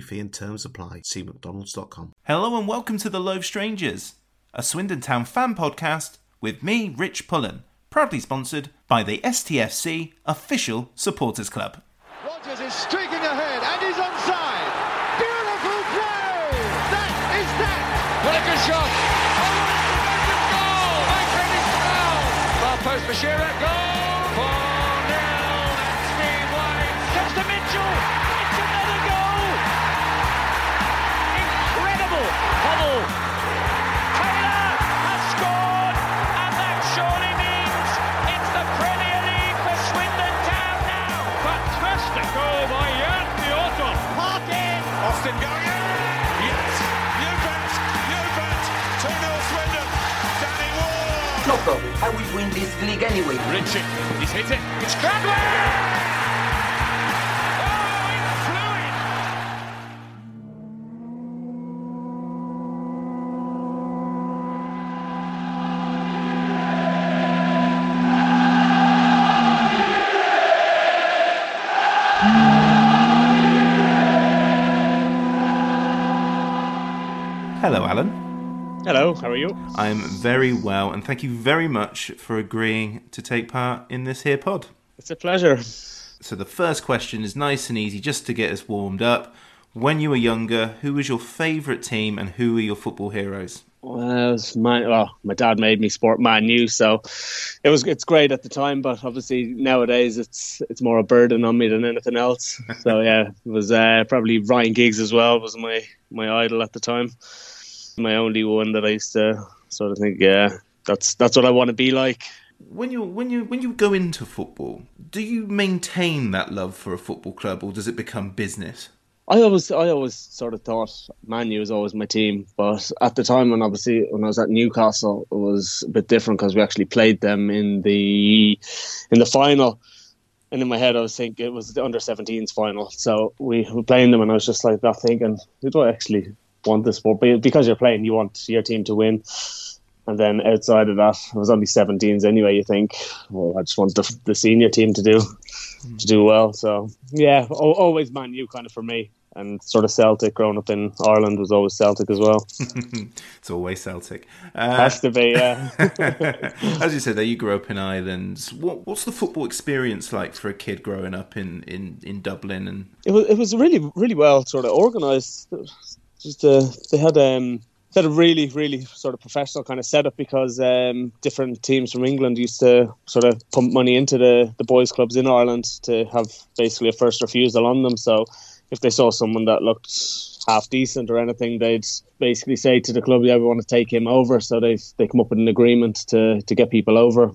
fee and terms apply. See McDonald's.com. Hello and welcome to The Loaf Strangers, a Swindon Town fan podcast with me, Rich Pullen, proudly sponsored by the STFC Official Supporters Club. Rogers is streaking ahead and he's onside. Beautiful play! That is that! What a good shot! Oh, what a goal! Mancini foul! Far post for Shearer, goal! Parkin! Going in! Yes! You bet! You bet! 2 0 Swindon! Danny Ward! No problem. I will win this league anyway. Richie, he's hit it. It's Cradley! Hello, how are you? I am very well, and thank you very much for agreeing to take part in this here pod. It's a pleasure. So, the first question is nice and easy just to get us warmed up. When you were younger, who was your favourite team and who were your football heroes? Well, was my, well, my dad made me sport Man U, so it was it's great at the time. But obviously nowadays it's it's more a burden on me than anything else. So yeah, it was uh, probably Ryan Giggs as well was my my idol at the time. My only one that I used to sort of think, yeah, that's that's what I want to be like. When you when you when you go into football, do you maintain that love for a football club, or does it become business? I always, I always sort of thought Man U was always my team, but at the time when obviously when I was at Newcastle, it was a bit different because we actually played them in the in the final. And in my head, I was thinking it was the under 17s final, so we were playing them, and I was just like that thinking, do I actually want this sport? But because you're playing, you want your team to win. And then outside of that, it was only 17s anyway. You think, well, I just want the, the senior team to do to do well. So yeah, al- always Man U kind of for me, and sort of Celtic. Growing up in Ireland was always Celtic as well. It's always Celtic. Uh, Has to be. Yeah. as you said, there you grew up in Ireland. What, what's the football experience like for a kid growing up in, in, in Dublin? And it was it was really really well sort of organised. Just uh, they had um they had a really really sort of professional kind of setup because um, different teams from England used to sort of pump money into the the boys clubs in Ireland to have basically a first refusal on them. So if they saw someone that looked half decent or anything, they'd basically say to the club, "Yeah, we want to take him over." So they they come up with an agreement to to get people over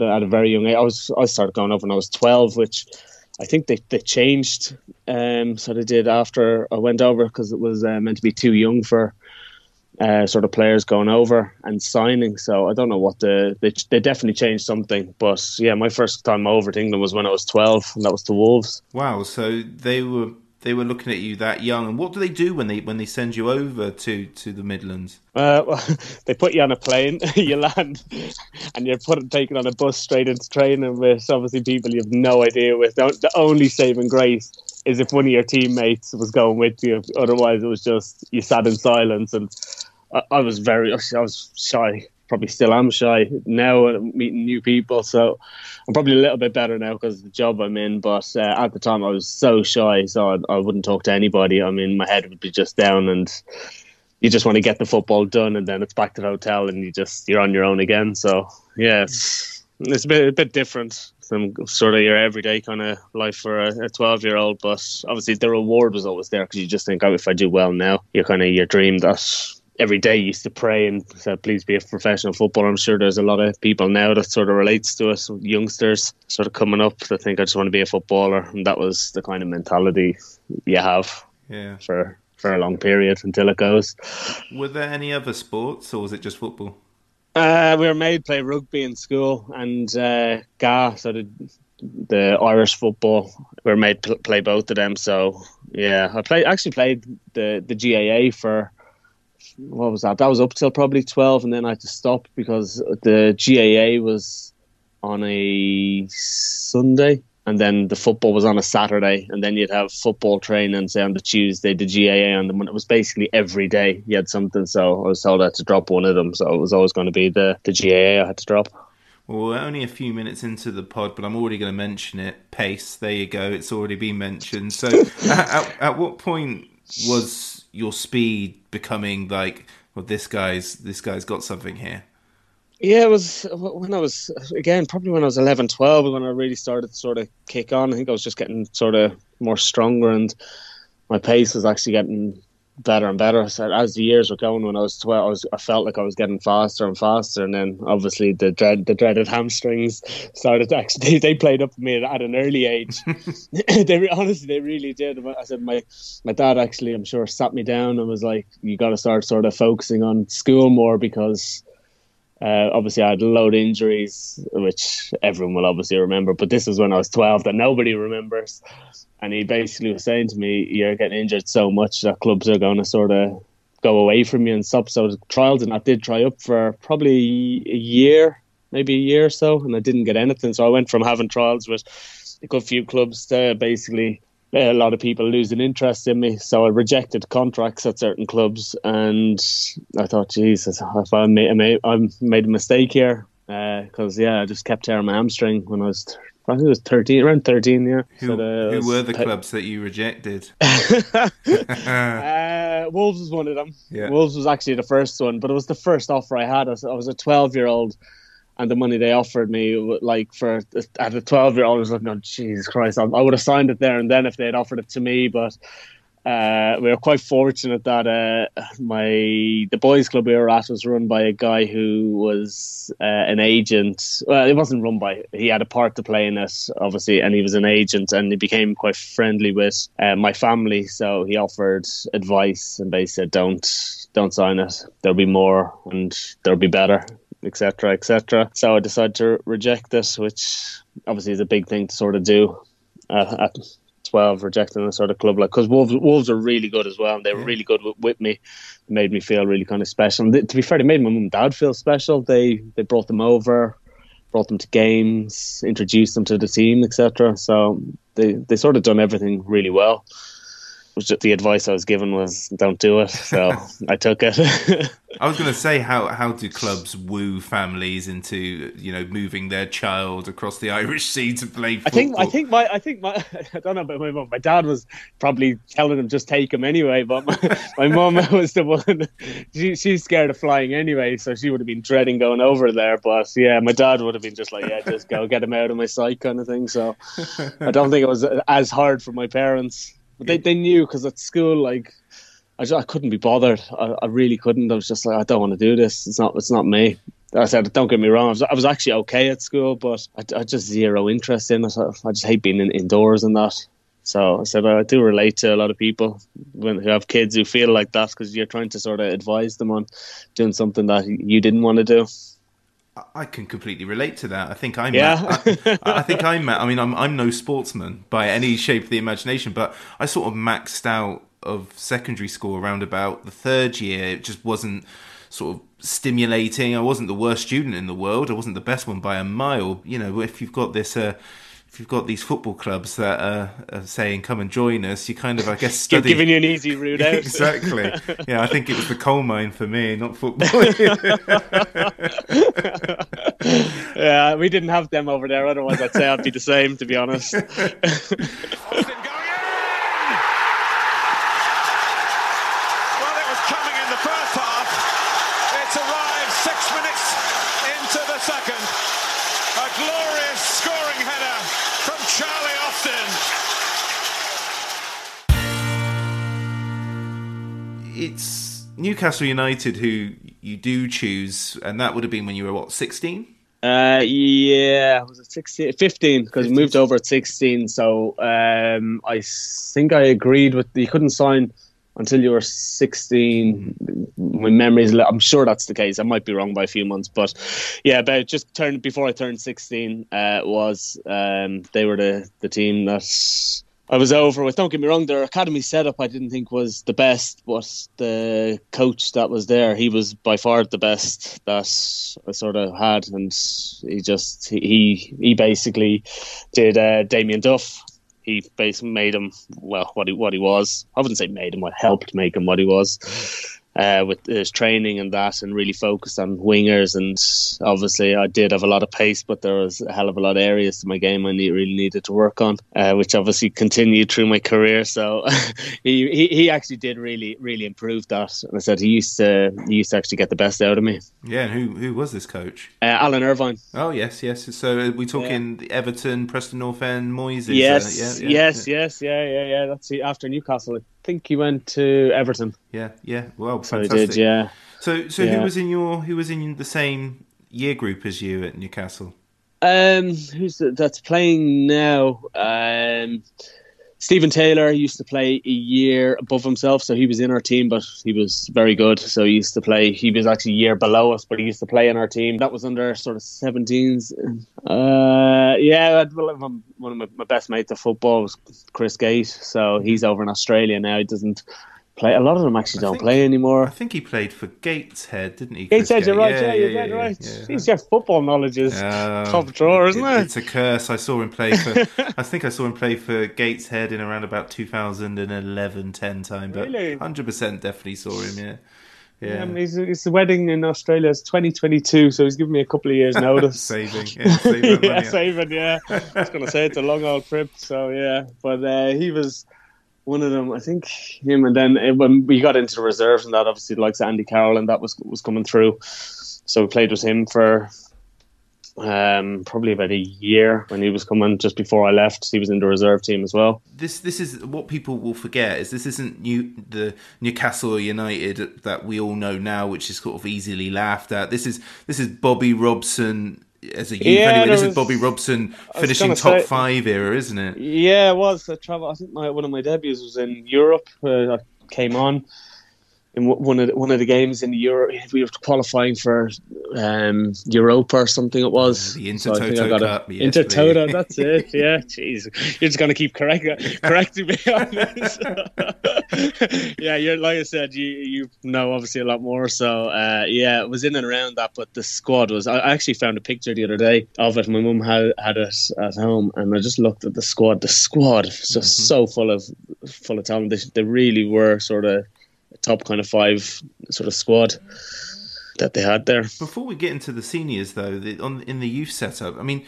at a very young age. I was I started going over when I was twelve, which I think they they changed. Um, so they did after I went over because it was uh, meant to be too young for. Uh, sort of players going over and signing, so I don't know what the they, they definitely changed something. But yeah, my first time over to England was when I was twelve, and that was to Wolves. wow, so they were they were looking at you that young. And what do they do when they when they send you over to, to the Midlands? Uh, well, they put you on a plane, you land, and you're put taken on a bus straight into training with obviously people you have no idea with. The only saving grace is if one of your teammates was going with you. Otherwise, it was just you sat in silence, and I, I was very, I was shy. Probably still am shy now, meeting new people. So I'm probably a little bit better now because of the job I'm in. But uh, at the time, I was so shy, so I, I wouldn't talk to anybody. I mean, my head would be just down, and you just want to get the football done, and then it's back to the hotel, and you just you're on your own again. So yeah, it's, it's a bit a bit different from sort of your everyday kind of life for a 12 year old. But obviously, the reward was always there because you just think, oh, if I do well now, you're kind of your dream that every day used to pray and said, please be a professional footballer. I'm sure there's a lot of people now that sort of relates to us, youngsters sort of coming up that think I just want to be a footballer. And that was the kind of mentality you have Yeah. for, for a long period until it goes. Were there any other sports, or was it just football? Uh, we were made play rugby in school and uh, GAA, so the, the Irish football. We were made pl- play both of them. So yeah, I played actually played the the GAA for what was that? That was up till probably twelve, and then I had to stop because the GAA was on a Sunday. And then the football was on a Saturday, and then you'd have football training, say on the Tuesday, the GAA on the Monday. It was basically every day you had something. So I was told I had to drop one of them. So it was always going to be the, the GAA I had to drop. Well, we're only a few minutes into the pod, but I'm already going to mention it. Pace, there you go. It's already been mentioned. So, at, at, at what point was your speed becoming like, well, this guy's this guy's got something here? Yeah, it was when I was again probably when I was 11, 12 when I really started to sort of kick on. I think I was just getting sort of more stronger, and my pace was actually getting better and better. As the years were going, when I was twelve, I, was, I felt like I was getting faster and faster, and then obviously the dread, the dreaded hamstrings started. To actually, they played up with me at an early age. they honestly, they really did. I said my my dad actually, I'm sure, sat me down and was like, "You got to start sort of focusing on school more because." Uh, obviously, I had a load of injuries, which everyone will obviously remember. But this was when I was 12 that nobody remembers. And he basically was saying to me, You're getting injured so much that clubs are going to sort of go away from you and stop. So, trials and I did try up for probably a year, maybe a year or so, and I didn't get anything. So, I went from having trials with a good few clubs to basically a lot of people losing interest in me. So I rejected contracts at certain clubs, and I thought, Jesus, if I made, I made, I made a mistake here, because uh, yeah, I just kept tearing my hamstring when I was. I think it was thirteen, around thirteen. Yeah. Who, so who were the clubs that you rejected? uh, Wolves was one of them. Yeah. Wolves was actually the first one, but it was the first offer I had. I was, I was a twelve-year-old and the money they offered me, like for at a twelve year old, I was like, "Oh Jesus Christ!" I, I, would have signed it there and then if they had offered it to me. But uh, we were quite fortunate that uh, my the boys' club we were at was run by a guy who was uh, an agent. Well, it wasn't run by. He had a part to play in it, obviously, and he was an agent, and he became quite friendly with uh, my family. So he offered advice, and they said, "Don't." Don't sign it. There'll be more, and there'll be better etc., etc. So I decided to reject this, which obviously is a big thing to sort of do uh, at 12, rejecting a sort of club like because Wolves Wolves are really good as well, and they were really good with, with me. They made me feel really kind of special. They, to be fair, they made my mum and dad feel special. They they brought them over, brought them to games, introduced them to the team, etc. So they they sort of done everything really well was just the advice I was given was don't do it. So I took it. I was going to say how how do clubs woo families into you know moving their child across the Irish Sea to play football? I think I think my I think my I don't know about my mum. My dad was probably telling them just take him anyway, but my, my mum was the one. She, she's scared of flying anyway, so she would have been dreading going over there. But yeah, my dad would have been just like, yeah, just go get him out of my sight, kind of thing. So I don't think it was as hard for my parents. But they, they knew because at school, like, I, just, I couldn't be bothered. I, I really couldn't. I was just like, I don't want to do this. It's not. It's not me. I said, don't get me wrong. I was, I was actually okay at school, but I, I just zero interest in it. I, just hate being in, indoors and that. So I said I do relate to a lot of people when who have kids who feel like that because you're trying to sort of advise them on doing something that you didn't want to do. I can completely relate to that. I think I'm. Yeah. I, I, think I'm. I mean, I'm. I'm no sportsman by any shape of the imagination, but I sort of maxed out of secondary school around about the third year. It just wasn't sort of stimulating. I wasn't the worst student in the world. I wasn't the best one by a mile. You know, if you've got this. Uh, if you've got these football clubs that are, are saying come and join us, you kind of I guess study giving you an easy route out. exactly. Yeah, I think it was the coal mine for me, not football. yeah, we didn't have them over there. Otherwise, I'd say I'd be the same. To be honest. Newcastle United who you do choose, and that would have been when you were what sixteen. Uh, yeah, was it 16, 15? Because we moved over at 16. So um, I think I agreed with you couldn't sign until you were 16. My memory's, li- I'm sure that's the case. I might be wrong by a few months, but yeah, about just turned before I turned 16 uh, was um, they were the, the team that I was over with. Don't get me wrong, their academy setup I didn't think was the best, but the coach that was there, he was by far the best that I sort of had, and he just he he basically did uh, Damien Duff. He basically made him well what he what he was. I wouldn't say made him, what helped make him what he was. Uh, with his training and that, and really focused on wingers. And obviously, I did have a lot of pace, but there was a hell of a lot of areas to my game I need, really needed to work on, uh, which obviously continued through my career. So he, he he actually did really really improve that. And I said he used to he used to actually get the best out of me. Yeah, and who who was this coach? Uh, Alan Irvine. Oh yes, yes. So we talking the Everton, Preston North End, Moyes? Yes, uh, yeah, yeah, yes, yeah. yes, yeah, yeah, yeah. That's. After Newcastle, I think he went to Everton. Yeah, yeah. Well, So fantastic. did, yeah. So, so Yeah. who was in your who was in the same year group as you at Newcastle? Um, who's the, that's playing now? Um, Stephen Taylor used to play a year above himself, so he was in our team, but he was very good. So he used to play. He was actually a year below us, but he used to play in our team. That was under sort of seventeens. Uh, yeah, I'd- well, I'm- one of my, my best mates of football was Chris Gate. So he's over in Australia now. He doesn't play. A lot of them actually don't think- play anymore. I think he played for Gateshead, didn't he? Gates Chris said you're right. Yeah, you're dead right. yeah. Jeez, your football knowledge is Uh, top drawer, isn't it? It's a curse. I saw him play for. I think I saw him play for Gateshead in around about 2011, 10 time. But Really? 100% definitely saw him. Yeah, yeah. Yeah, I mean, his, his wedding in Australia is 2022, so he's giving me a couple of years' notice. saving, yeah, saving yeah, money. saving, yeah. I was going to say it's a long old trip, so yeah. But uh, he was one of them, I think him, and then uh, when we got into the reserves and that, obviously, the likes Andy Carroll and that was was coming through. So we played with him for um, probably about a year when he was coming just before I left. He was in the reserve team as well. this this is what people will forget is this isn't new the Newcastle United that we all know now, which is sort of easily laughed at. This is this is Bobby Robson as a youth. Yeah, anyway, this is Bobby Robson finishing top say- five era, isn't it? Yeah, it was. I travel. I think my one of my debuts was in Europe. Uh, I came on in one of the, one of the games in the Euro. We were qualifying for um, Europa or something. It was The So Intertoto a- Cup, yes, Intertoto. That's it. Yeah, jeez, you're just gonna keep correct, correcting me on this. yeah, you're like I said, you you know obviously a lot more. So uh, yeah, it was in and around that, but the squad was. I actually found a picture the other day of it. My mum had had it at home, and I just looked at the squad. The squad was just so full of full of talent. They, they really were sort of top kind of five sort of squad that they had there. Before we get into the seniors, though, the, on in the youth setup, I mean,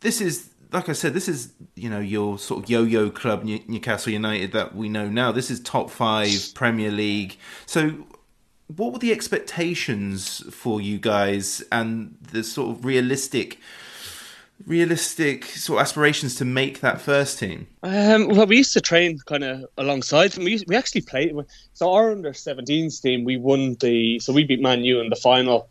this is like I said, this is you know your sort of yo-yo club, New- Newcastle United that we know now. This is top five Premier League. So, what were the expectations for you guys and the sort of realistic, realistic sort of aspirations to make that first team? Um, well, we used to train kind of alongside. We, used, we actually played. So our under 17s team, we won the. So we beat Man U in the final.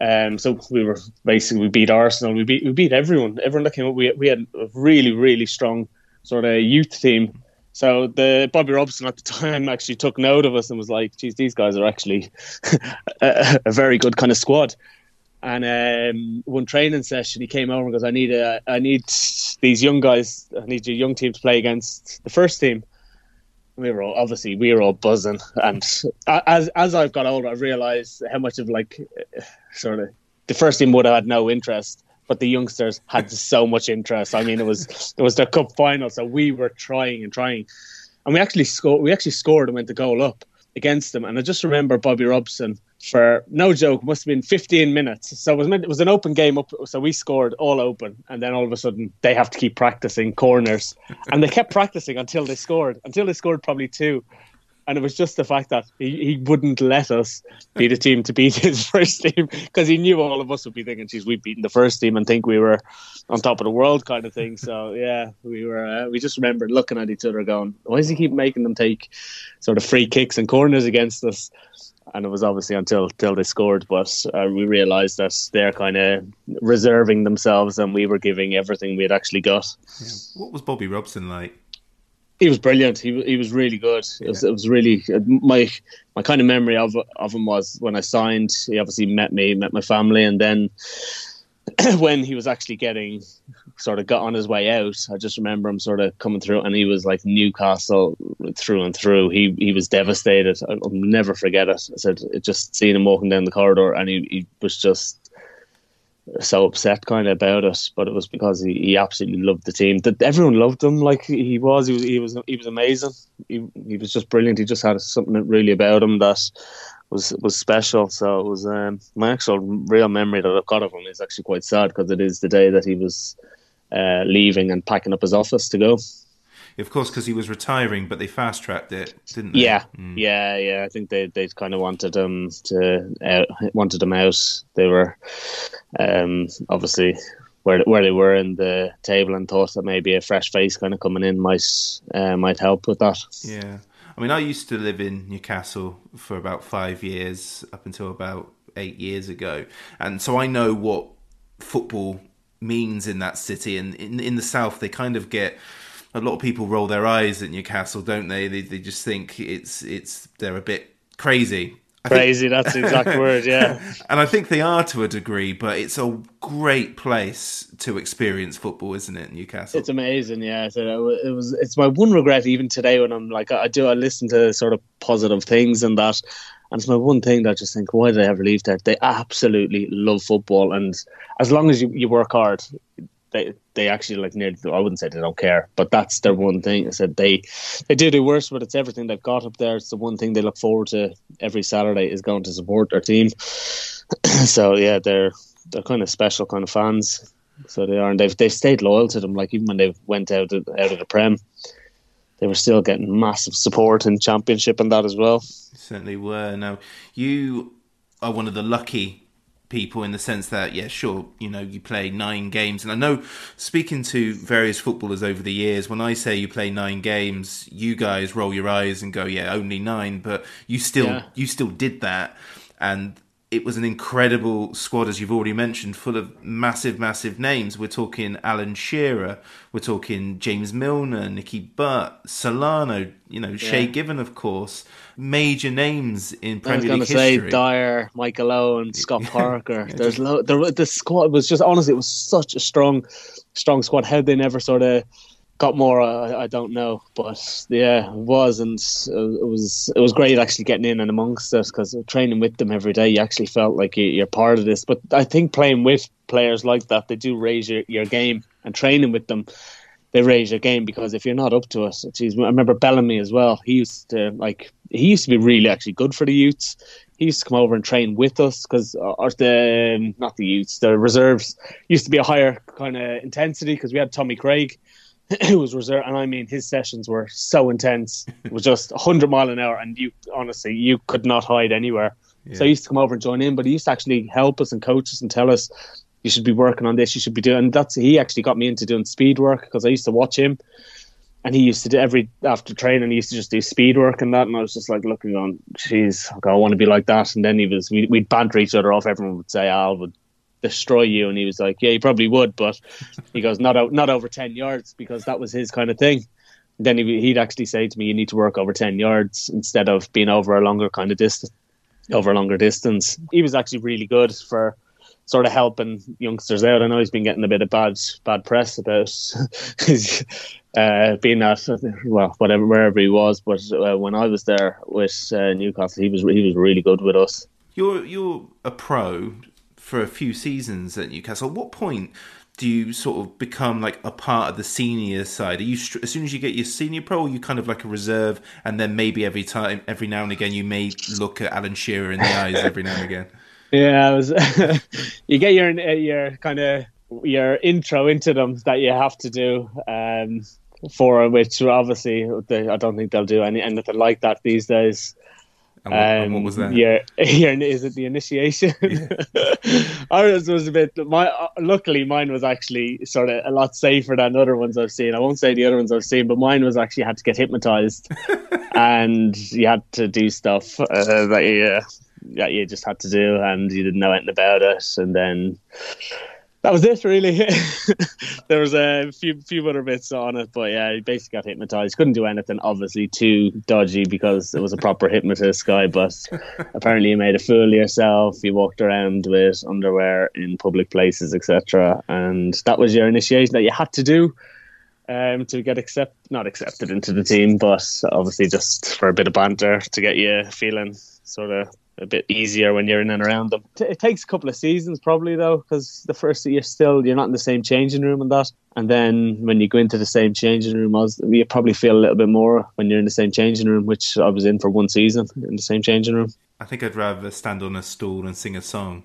Um, so we were basically we beat Arsenal. We beat we beat everyone. Everyone that came up. We we had a really really strong sort of youth team. So the Bobby Robson at the time actually took note of us and was like, "Geez, these guys are actually a, a very good kind of squad." And um, one training session, he came over and goes, "I need a, I need these young guys. I need your young team to play against the first team." We were all obviously we were all buzzing, and as as I've got older, I realised how much of like sort of the first team would have had no interest, but the youngsters had so much interest. I mean, it was it was their cup final, so we were trying and trying, and we actually scored. We actually scored and went the goal up against them. And I just remember Bobby Robson for no joke must have been 15 minutes. So it was it was an open game up. So we scored all open, and then all of a sudden they have to keep practicing corners, and they kept practicing until they scored. Until they scored probably two. And it was just the fact that he, he wouldn't let us be the team to beat his first team because he knew all of us would be thinking, geez, we've beaten the first team and think we were on top of the world kind of thing. So, yeah, we were, uh, we just remembered looking at each other going, why does he keep making them take sort of free kicks and corners against us? And it was obviously until, until they scored, but uh, we realised that they're kind of reserving themselves and we were giving everything we had actually got. Yeah. What was Bobby Robson like? He was brilliant. He he was really good. It was, it was really my my kind of memory of of him was when I signed. He obviously met me, met my family, and then when he was actually getting sort of got on his way out, I just remember him sort of coming through, and he was like Newcastle through and through. He he was devastated. I'll never forget it. I said it just seeing him walking down the corridor, and he, he was just so upset kind of about it, but it was because he, he absolutely loved the team. That everyone loved him like he was. He was he was he was amazing. He he was just brilliant. He just had something really about him that was was special. So it was um, my actual real memory that I've got of him is actually quite sad because it is the day that he was uh, leaving and packing up his office to go. Of course, because he was retiring, but they fast tracked it, didn't they? Yeah, mm. yeah, yeah. I think they they kind of wanted him to out, wanted him out. They were um, obviously where where they were in the table and thought that maybe a fresh face kind of coming in might uh, might help with that. Yeah, I mean, I used to live in Newcastle for about five years up until about eight years ago, and so I know what football means in that city. And in in the south, they kind of get a lot of people roll their eyes at Newcastle, don't they? They they just think it's it's they're a bit crazy. I crazy, think, that's the exact word, yeah. And I think they are to a degree, but it's a great place to experience football, isn't it, Newcastle? It's amazing, yeah. So it was. It's my one regret even today when I'm like, I do, I listen to sort of positive things and that, and it's my one thing that I just think, why did I ever leave there? They absolutely love football, and as long as you, you work hard, they they actually like nearly I wouldn't say they don't care, but that's their one thing. I said they they do do worse, but it's everything they've got up there. It's the one thing they look forward to every Saturday is going to support their team. so yeah, they're they're kind of special kind of fans. So they are, and they've they've stayed loyal to them. Like even when they went out of, out of the Prem, they were still getting massive support in Championship and that as well. Certainly were. Now you are one of the lucky people in the sense that yeah sure you know you play nine games and i know speaking to various footballers over the years when i say you play nine games you guys roll your eyes and go yeah only nine but you still yeah. you still did that and it was an incredible squad, as you've already mentioned, full of massive, massive names. We're talking Alan Shearer, we're talking James Milner, Nicky Butt, Solano, you know, yeah. Shay Given, of course. Major names in Premier League history. I was going to say Dyer, Michael Owen, Scott Parker. yeah, There's lo- the, the squad was just honestly, it was such a strong, strong squad. How they never sort of got more I, I, don't know but yeah it was and it was it was great actually getting in and amongst us because training with them every day you actually felt like you're part of this. But I think playing with players like that they do raise your, your game and training with them they raise your game because if you're not up to it geez, I remember Bellamy as well he used to like he used to be really actually good for the youths he used to come over and train with us because uh, or the not the youths the reserves used to be a higher kind of intensity because we had Tommy Craig who was reserved, and I mean his sessions were so intense. It was just 100 mile an hour, and you honestly you could not hide anywhere. Yeah. So he used to come over and join in, but he used to actually help us and coach us and tell us you should be working on this, you should be doing. And that's he actually got me into doing speed work because I used to watch him, and he used to do every after training he used to just do speed work and that, and I was just like looking on, jeez, I want to be like that. And then he was we, would banter each other off. Everyone would say ah, Al would destroy you. And he was like, yeah, he probably would, but he goes, not out, not over 10 yards because that was his kind of thing. And then he, he'd actually say to me, you need to work over 10 yards instead of being over a longer kind of distance, over a longer distance. He was actually really good for sort of helping youngsters out. I know he's been getting a bit of bad bad press about his uh, being at well whatever wherever he was. But uh, when I was there with uh, Newcastle, he was he was really good with us. You're you're a pro for a few seasons at Newcastle. At what point do you sort of become like a part of the senior side? Are you as soon as you get your senior pro, you kind of like a reserve, and then maybe every time, every now and again, you may look at Alan Shearer in the eyes every now and again. Yeah, was. you get your your kind of your intro into them that you have to do. Um, for which obviously they, I don't think they'll do any anything like that these days. And what, and what was that? Yeah, your, is it the initiation? Ours was a bit. My luckily mine was actually sort of a lot safer than other ones I've seen. I won't say the other ones I've seen, but mine was actually had to get hypnotized, and you had to do stuff uh, that you that you just had to do, and you didn't know anything about it, and then that was it really. there was a few few other bits on it, but yeah, he basically got hypnotized. Couldn't do anything obviously too dodgy because it was a proper hypnotist guy, but apparently you made a fool of yourself. You walked around with underwear in public places, etc. And that was your initiation that you had to do. Um, to get accept not accepted into the team, but obviously just for a bit of banter to get you feeling sort of a bit easier when you're in and around them. It takes a couple of seasons probably though, because the first you're still you're not in the same changing room and that, and then when you go into the same changing room, as you probably feel a little bit more when you're in the same changing room, which I was in for one season in the same changing room. I think I'd rather stand on a stool and sing a song.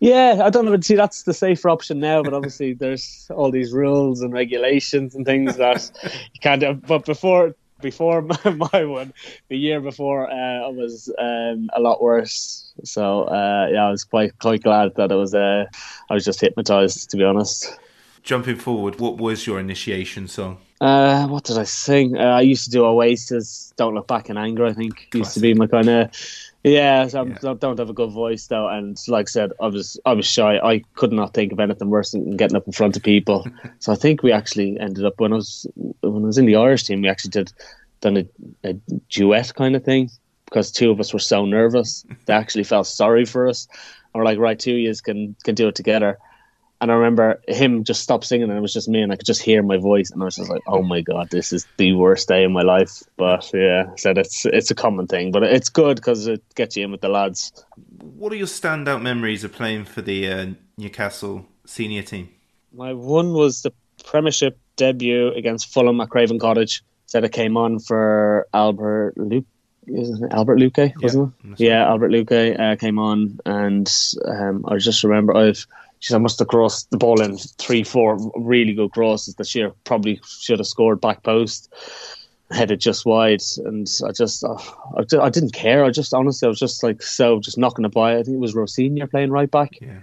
Yeah, I don't know. See, that's the safer option now, but obviously there's all these rules and regulations and things that you can't. Do. But before before my, my, one, the year before, uh, I was um, a lot worse. So uh, yeah, I was quite quite glad that it was. Uh, I was just hypnotized, to be honest. Jumping forward, what was your initiation song? Uh, what did I sing? Uh, I used to do Oasis. Don't look back in anger. I think Classic. used to be my kind of yeah, so yeah. I don't have a good voice though, and like I said, I was I was shy. I could not think of anything worse than getting up in front of people. so I think we actually ended up when I was when I was in the Irish team, we actually did done a, a duet kind of thing because two of us were so nervous. They actually felt sorry for us, and we're like, right, two of you can can do it together. And I remember him just stopped singing, and it was just me, and I could just hear my voice, and I was just like, "Oh my god, this is the worst day in my life." But yeah, said so it's it's a common thing, but it's good because it gets you in with the lads. What are your standout memories of playing for the uh, Newcastle senior team? My one was the Premiership debut against Fulham at Craven Cottage. Said I came on for Albert Luque Albert Luque, wasn't yeah, it? Yeah, Albert Luque uh, came on, and um, I just remember I've She's I must have crossed the ball in three, four really good crosses that she probably should have scored back post, headed just wide, and I just, uh, I, I, didn't care. I just honestly, I was just like so, just knocking it by. I think it was Rosenior playing right back. Yeah.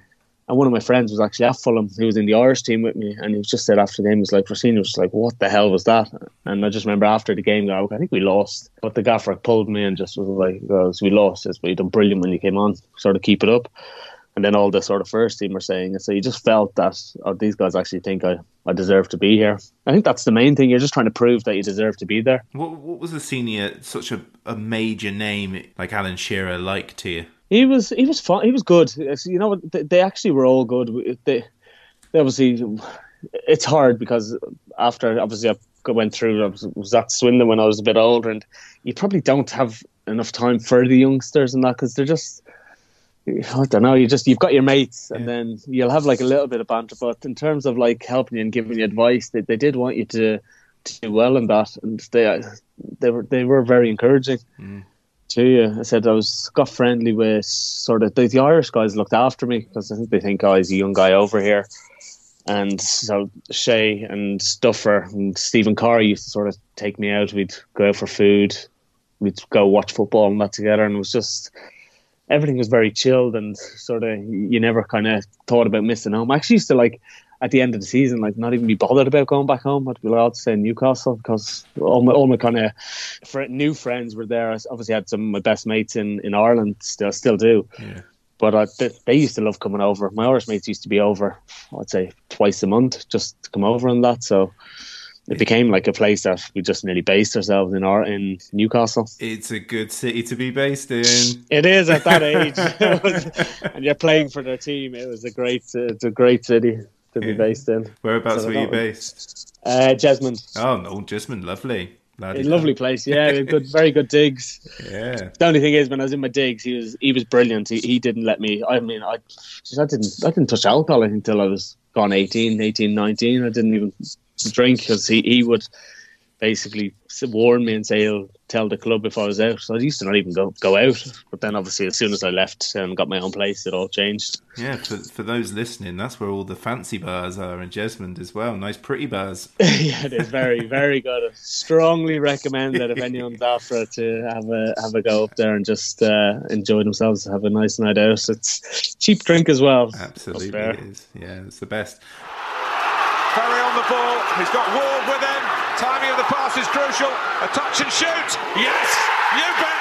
And one of my friends was actually at Fulham. He was in the Irish team with me, and he just said after the game, he was like, Rosenior was like, what the hell was that? And I just remember after the game, I think we lost. But the gaffer pulled me and just was like, we lost. Says, but you done brilliant when you came on. Sort of keep it up and then all the sort of first team were saying it. So you just felt that oh, these guys actually think I, I deserve to be here. I think that's the main thing. You're just trying to prove that you deserve to be there. What, what was the senior such a, a major name like Alan Shearer like to you? He was he was fun. He was good. You know, they, they actually were all good. They, they obviously it's hard because after obviously I went through I was, was at Swindon when I was a bit older, and you probably don't have enough time for the youngsters and that because they're just I don't know. You just you've got your mates, and yeah. then you'll have like a little bit of banter. But in terms of like helping you and giving you advice, they, they did want you to, to do well in that, and they they were they were very encouraging mm. to you. I said I was got friendly with sort of the, the Irish guys looked after me because I think they think oh he's a young guy over here, and so Shay and Duffer and Stephen Carr used to sort of take me out. We'd go out for food, we'd go watch football and that together, and it was just everything was very chilled and sort of you never kind of thought about missing home. I actually used to like at the end of the season, like not even be bothered about going back home. I'd be allowed to stay in Newcastle because all my all my kind of fr- new friends were there. I obviously had some of my best mates in, in Ireland, still still do. Yeah. But I, they, they, used to love coming over. My Irish mates used to be over, I'd say twice a month, just to come over and that. So it became like a place that we just nearly based ourselves in our in Newcastle. It's a good city to be based in. It is at that age, and you're playing for their team. It was a great, it's a great city to be based in. Whereabouts so were you based? Uh, Jesmond. Oh no, Jesmond, lovely. Lovely place, yeah. Good, very good digs. Yeah. The only thing is, when I was in my digs, he was he was brilliant. He, he didn't let me. I mean, I I didn't I didn't touch alcohol until I was gone 18, 18, 19. I didn't even drink because he, he would basically warn me and say he'll tell the club if I was out. So I used to not even go go out. But then obviously, as soon as I left and got my own place, it all changed. Yeah, for, for those listening, that's where all the fancy bars are in Jesmond as well. Nice, pretty bars. yeah, it is very, very good. I strongly recommend that if anyone's after to have a have a go up there and just uh, enjoy themselves, have a nice night out. It's cheap drink as well. Absolutely, it is. Yeah, it's the best. Ferry on the ball. He's got Ward with him. Timing of the pass is crucial. A touch and shoot. Yes! You bet!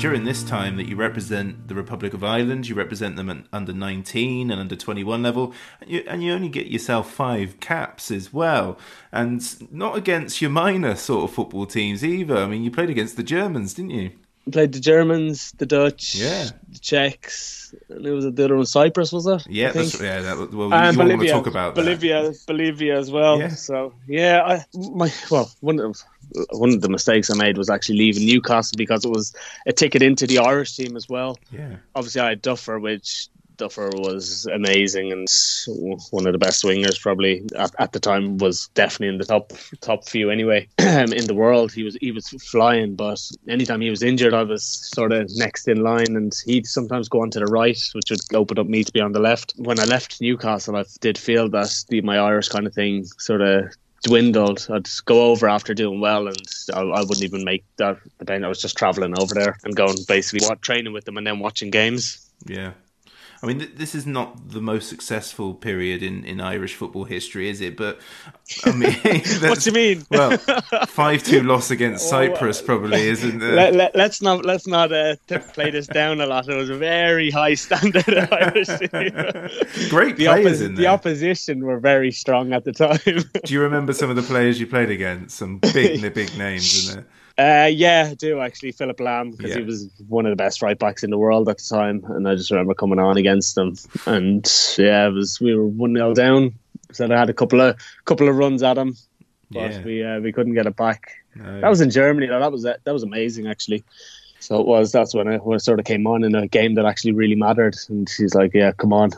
During this time that you represent the Republic of Ireland. You represent them at under 19 and under 21 level, and you, and you only get yourself five caps as well. And not against your minor sort of football teams either. I mean, you played against the Germans, didn't you? Played the Germans, the Dutch, Yeah. the Czechs, and it was the other one, Cyprus, was it? Yeah, that's, yeah. That, well, you and want to Bolivia, talk about that. Bolivia, Bolivia as well. Yeah. So yeah, I, my well, one of one of the mistakes I made was actually leaving Newcastle because it was a ticket into the Irish team as well. Yeah. Obviously, I had Duffer, which Duffer was amazing and one of the best wingers probably at, at the time was definitely in the top top few anyway in the world. He was he was flying, but anytime he was injured, I was sort of next in line, and he'd sometimes go on to the right, which would open up me to be on the left. When I left Newcastle, I did feel that the, my Irish kind of thing sort of dwindled. I'd go over after doing well, and I, I wouldn't even make that. Depend. I was just traveling over there and going basically what training with them and then watching games. Yeah. I mean, th- this is not the most successful period in, in Irish football history, is it? But I mean, What do you mean? Well, five two loss against Cyprus probably isn't. Uh, Let, let, let's not let's not uh, play this down a lot. It was a very high standard of Irish great The, players oppo- in there. the opposition were very strong at the time. Do you remember some of the players you played against? Some big, big names in there. Uh, yeah, I do actually. Philipp Lahm because Yeah. he was one of the best right backs in the world at the time, and I just remember coming on against him. And yeah, it was we were one 0 down. So I had a couple of couple of runs at him, but Yeah. we uh, we couldn't get it back. No. That was in Germany. though. That was that was amazing actually. So it was. That's when I, when I sort of came on in a game that actually really mattered. And he's like, "Yeah, come on,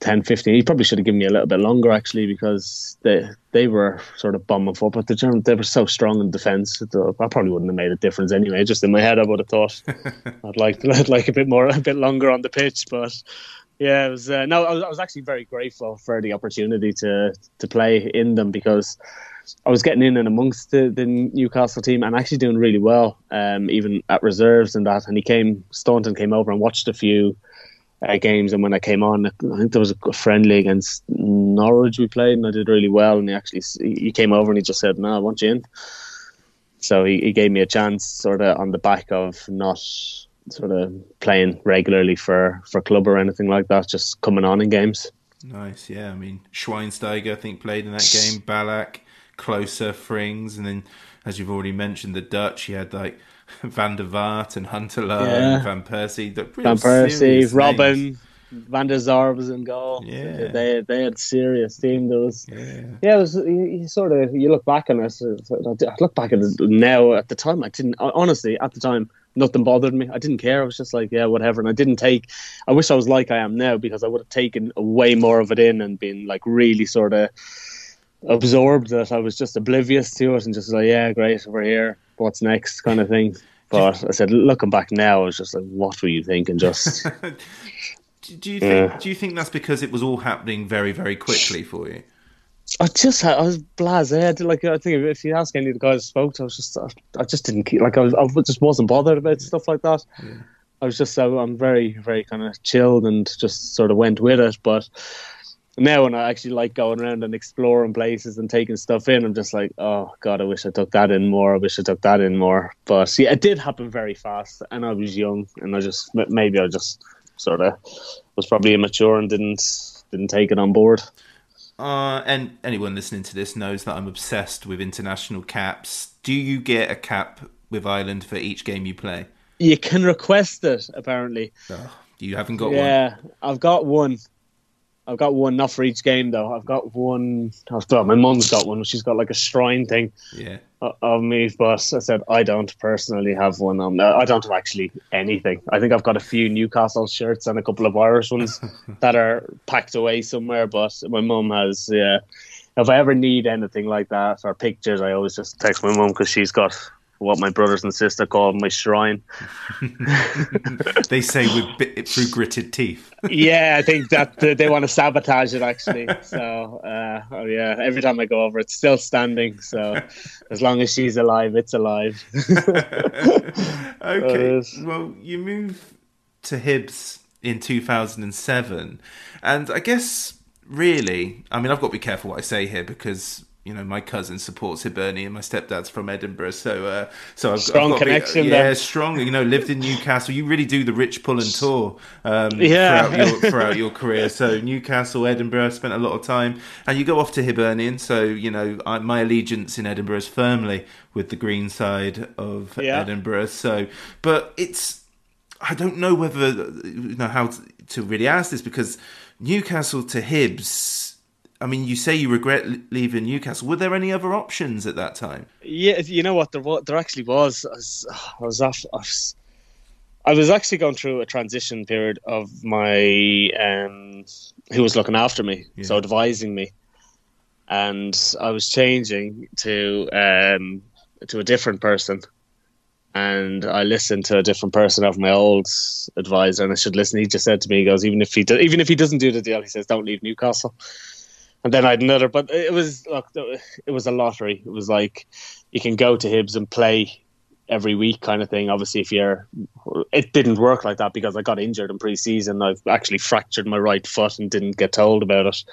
10, 15. He probably should have given me a little bit longer actually because they they were sort of bombing for. But the Germans they were so strong in defence. that I probably wouldn't have made a difference anyway. Just in my head, I would have thought I'd like I'd like a bit more, a bit longer on the pitch. But yeah, it was. Uh, no, I was, I was actually very grateful for the opportunity to to play in them because. I was getting in and amongst the, the Newcastle team and actually doing really well, um, even at reserves and that. And he came, Staunton came over and watched a few uh, games. And when I came on, I think there was a friendly against Norwich we played, and I did really well. And he actually he came over and he just said, "No, I want you in." So he, he gave me a chance, sort of on the back of not sort of playing regularly for for club or anything like that, just coming on in games. Nice, yeah. I mean, Schweinsteiger, I think, played in that game. Ballack, Klose, Frings, and then, as you've already mentioned, the Dutch. You had like Van der Vaart and Huntelaar Yeah. and Van Persie. Van Persie, Robin, names. Van der Sar was in goal. Yeah. they they had serious team. There was Yeah. yeah, it was you, you sort of you look back on it. I look back at it now. At the time, I didn't honestly. At the time, nothing bothered me. I didn't care. I was just like, yeah, whatever. And I didn't take. I wish I was like I am now because I would have taken way more of it in and been like really sort of absorbed that I was just oblivious to it and just like, yeah, great, we're here. What's next, kind of thing. But I said, looking back now, I was just like, what were you thinking? Just Do you think? Yeah. Do you think that's because it was all happening very, very quickly for you? I just had, I was blasé. I did, like I think if you ask any of the guys I spoke to, I was just I, I just didn't ke- like I, was, I just wasn't bothered about stuff like that. I was just so I'm very very kind of chilled and just sort of went with it. But now when I actually like going around and exploring places and taking stuff in, I'm just like, oh god, I wish I took that in more. I wish I took that in more. But yeah, it did happen very fast, and I was young, and I just maybe I just sort of was probably immature and didn't didn't take it on board. Uh, and anyone listening to this knows that I'm obsessed with international caps. Do you get a cap with Ireland for each game you play? You can request it apparently. Oh, you haven't got one. Yeah, I've got one. I've got one, not for each game though. I've got one. I've got my mum's got one. She's got like a shrine thing Yeah. of me, but I said I don't personally have one. On, uh, I don't have actually anything. I think I've got a few Newcastle shirts and a couple of Irish ones that are packed away somewhere. But my mum has. Yeah, if I ever need anything like that or pictures, I always just text my mum because she's got what my brothers and sister call my shrine. They say with bit through gritted teeth. yeah, I think that uh, they want to sabotage it actually. So, uh, oh yeah, every time I go over, it's still standing. So, as long as she's alive, it's alive. Okay. is. Well, you move to Hibs in 2007. And I guess, really, I mean, I've got to be careful what I say here because. You know, my cousin supports Hibernian. My stepdad's from Edinburgh, so uh, so I've, Strong I've got to be- yeah, then. strong. You know, lived in Newcastle. You really do the rich pull and tour um, Yeah. throughout your throughout your career. So Newcastle, Edinburgh, spent a lot of time, and you go off to Hibernian. So you know, I, my allegiance in Edinburgh is firmly with the green side of Yeah. Edinburgh. So, but it's I don't know whether you know how to, to really ask this because Newcastle to Hibs. I mean, you say you regret leaving Newcastle. Were there any other options at that time? yeah, you know what? There, wa- there actually was. I was, I was off. I was, I was actually going through a transition period of my um, who was looking after me, so advising me, and I was changing to um, to a different person, and I listened to a different person of my old advisor, and I should listen. He just said to me, "He goes, even if he do, even if he doesn't do the deal, he says, don't leave Newcastle." And then I had another, but it was look, it was a lottery. It was like you can go to Hibs and play every week kind of thing. Obviously, if you're, it didn't work like that because I got injured in pre-season. I've actually fractured my right foot and didn't get told about it.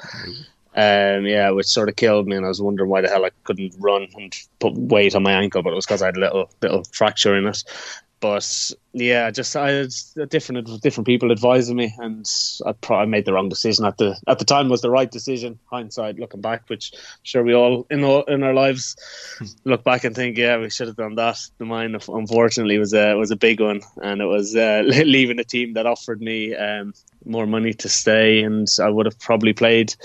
Um, yeah, which sort of killed me, and I was wondering why the hell I couldn't run and put weight on my ankle, but it was because I had a little little fracture in it. But yeah, just I different different people advising me, and I probably made the wrong decision at the at the time was the right decision. Hindsight, looking back, which I'm sure we all in all, in our lives look back and think, yeah, we should have done that. The mine, unfortunately, was a was a big one, and it was uh, leaving a team that offered me um, more money to stay, and I would have probably played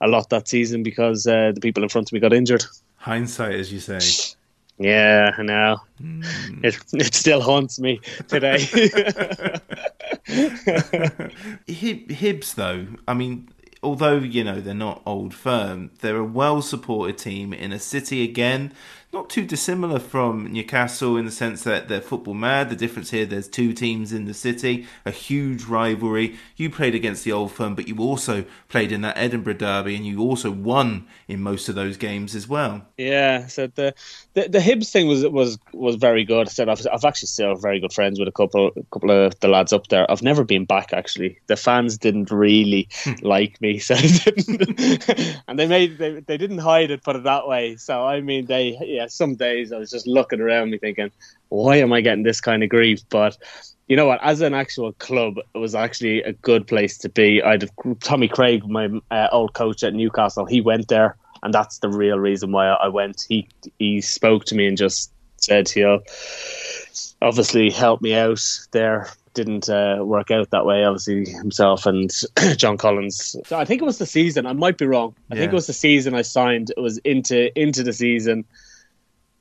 a lot that season because uh, the people in front of me got injured. Hindsight, as you say. Yeah, I know. Hmm. It, it still haunts me today. Hib- Hibs, though, I mean, although you know they're not old firm, they're a well-supported team in a city again, not too dissimilar from Newcastle in the sense that they're football mad. The difference here, there's two teams in the city, a huge rivalry. You played against the old firm, but you also played in that Edinburgh derby, and you also won in most of those games as well. Yeah, so the, the the Hibs thing was was was very good. I said I've, I've actually still very good friends with a couple a couple of the lads up there. I've never been back actually. The fans didn't really hmm. like me, so and they made they, they didn't hide it, put it that way. So I mean, they yeah, some days I was just looking around me thinking, why am I getting this kind of grief? But you know what? As an actual club, it was actually a good place to be. I had Tommy Craig, my uh, old coach at Newcastle. He went there, and that's the real reason why I went. He he spoke to me and just said he'll obviously help me out there. Didn't uh, work out that way, obviously himself and John Collins. So I think it was the season. I might be wrong. I think it was the season I signed. It was into into the season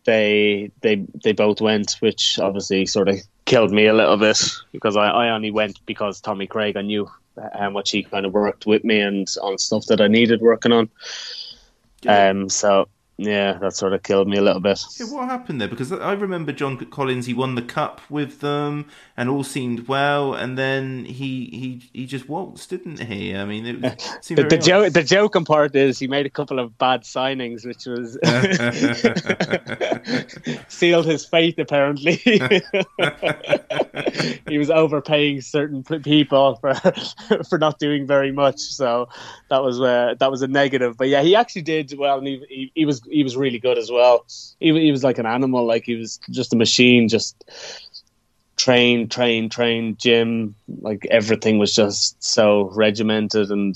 they they they both went, which obviously sort of killed me a little bit because I, I only went because Tommy Craig. I knew how much he kind of worked with me and on stuff that I needed working on. Um, so yeah, that sort of killed me a little bit. Yeah, what happened there? Because I remember John Collins. He won the cup with them, and all seemed well. And then he he he just waltzed, didn't he? I mean, it was, seemed The, the, jo- odd. the joking part is he made a couple of bad signings, which was sealed his fate. Apparently, he was overpaying certain people for for not doing very much. So that was uh, that was a negative. But yeah, he actually did well, and he he, he was he was really good as well. He, he was like an animal, like he was just a machine, just train, train, train, gym. Like everything was just so regimented and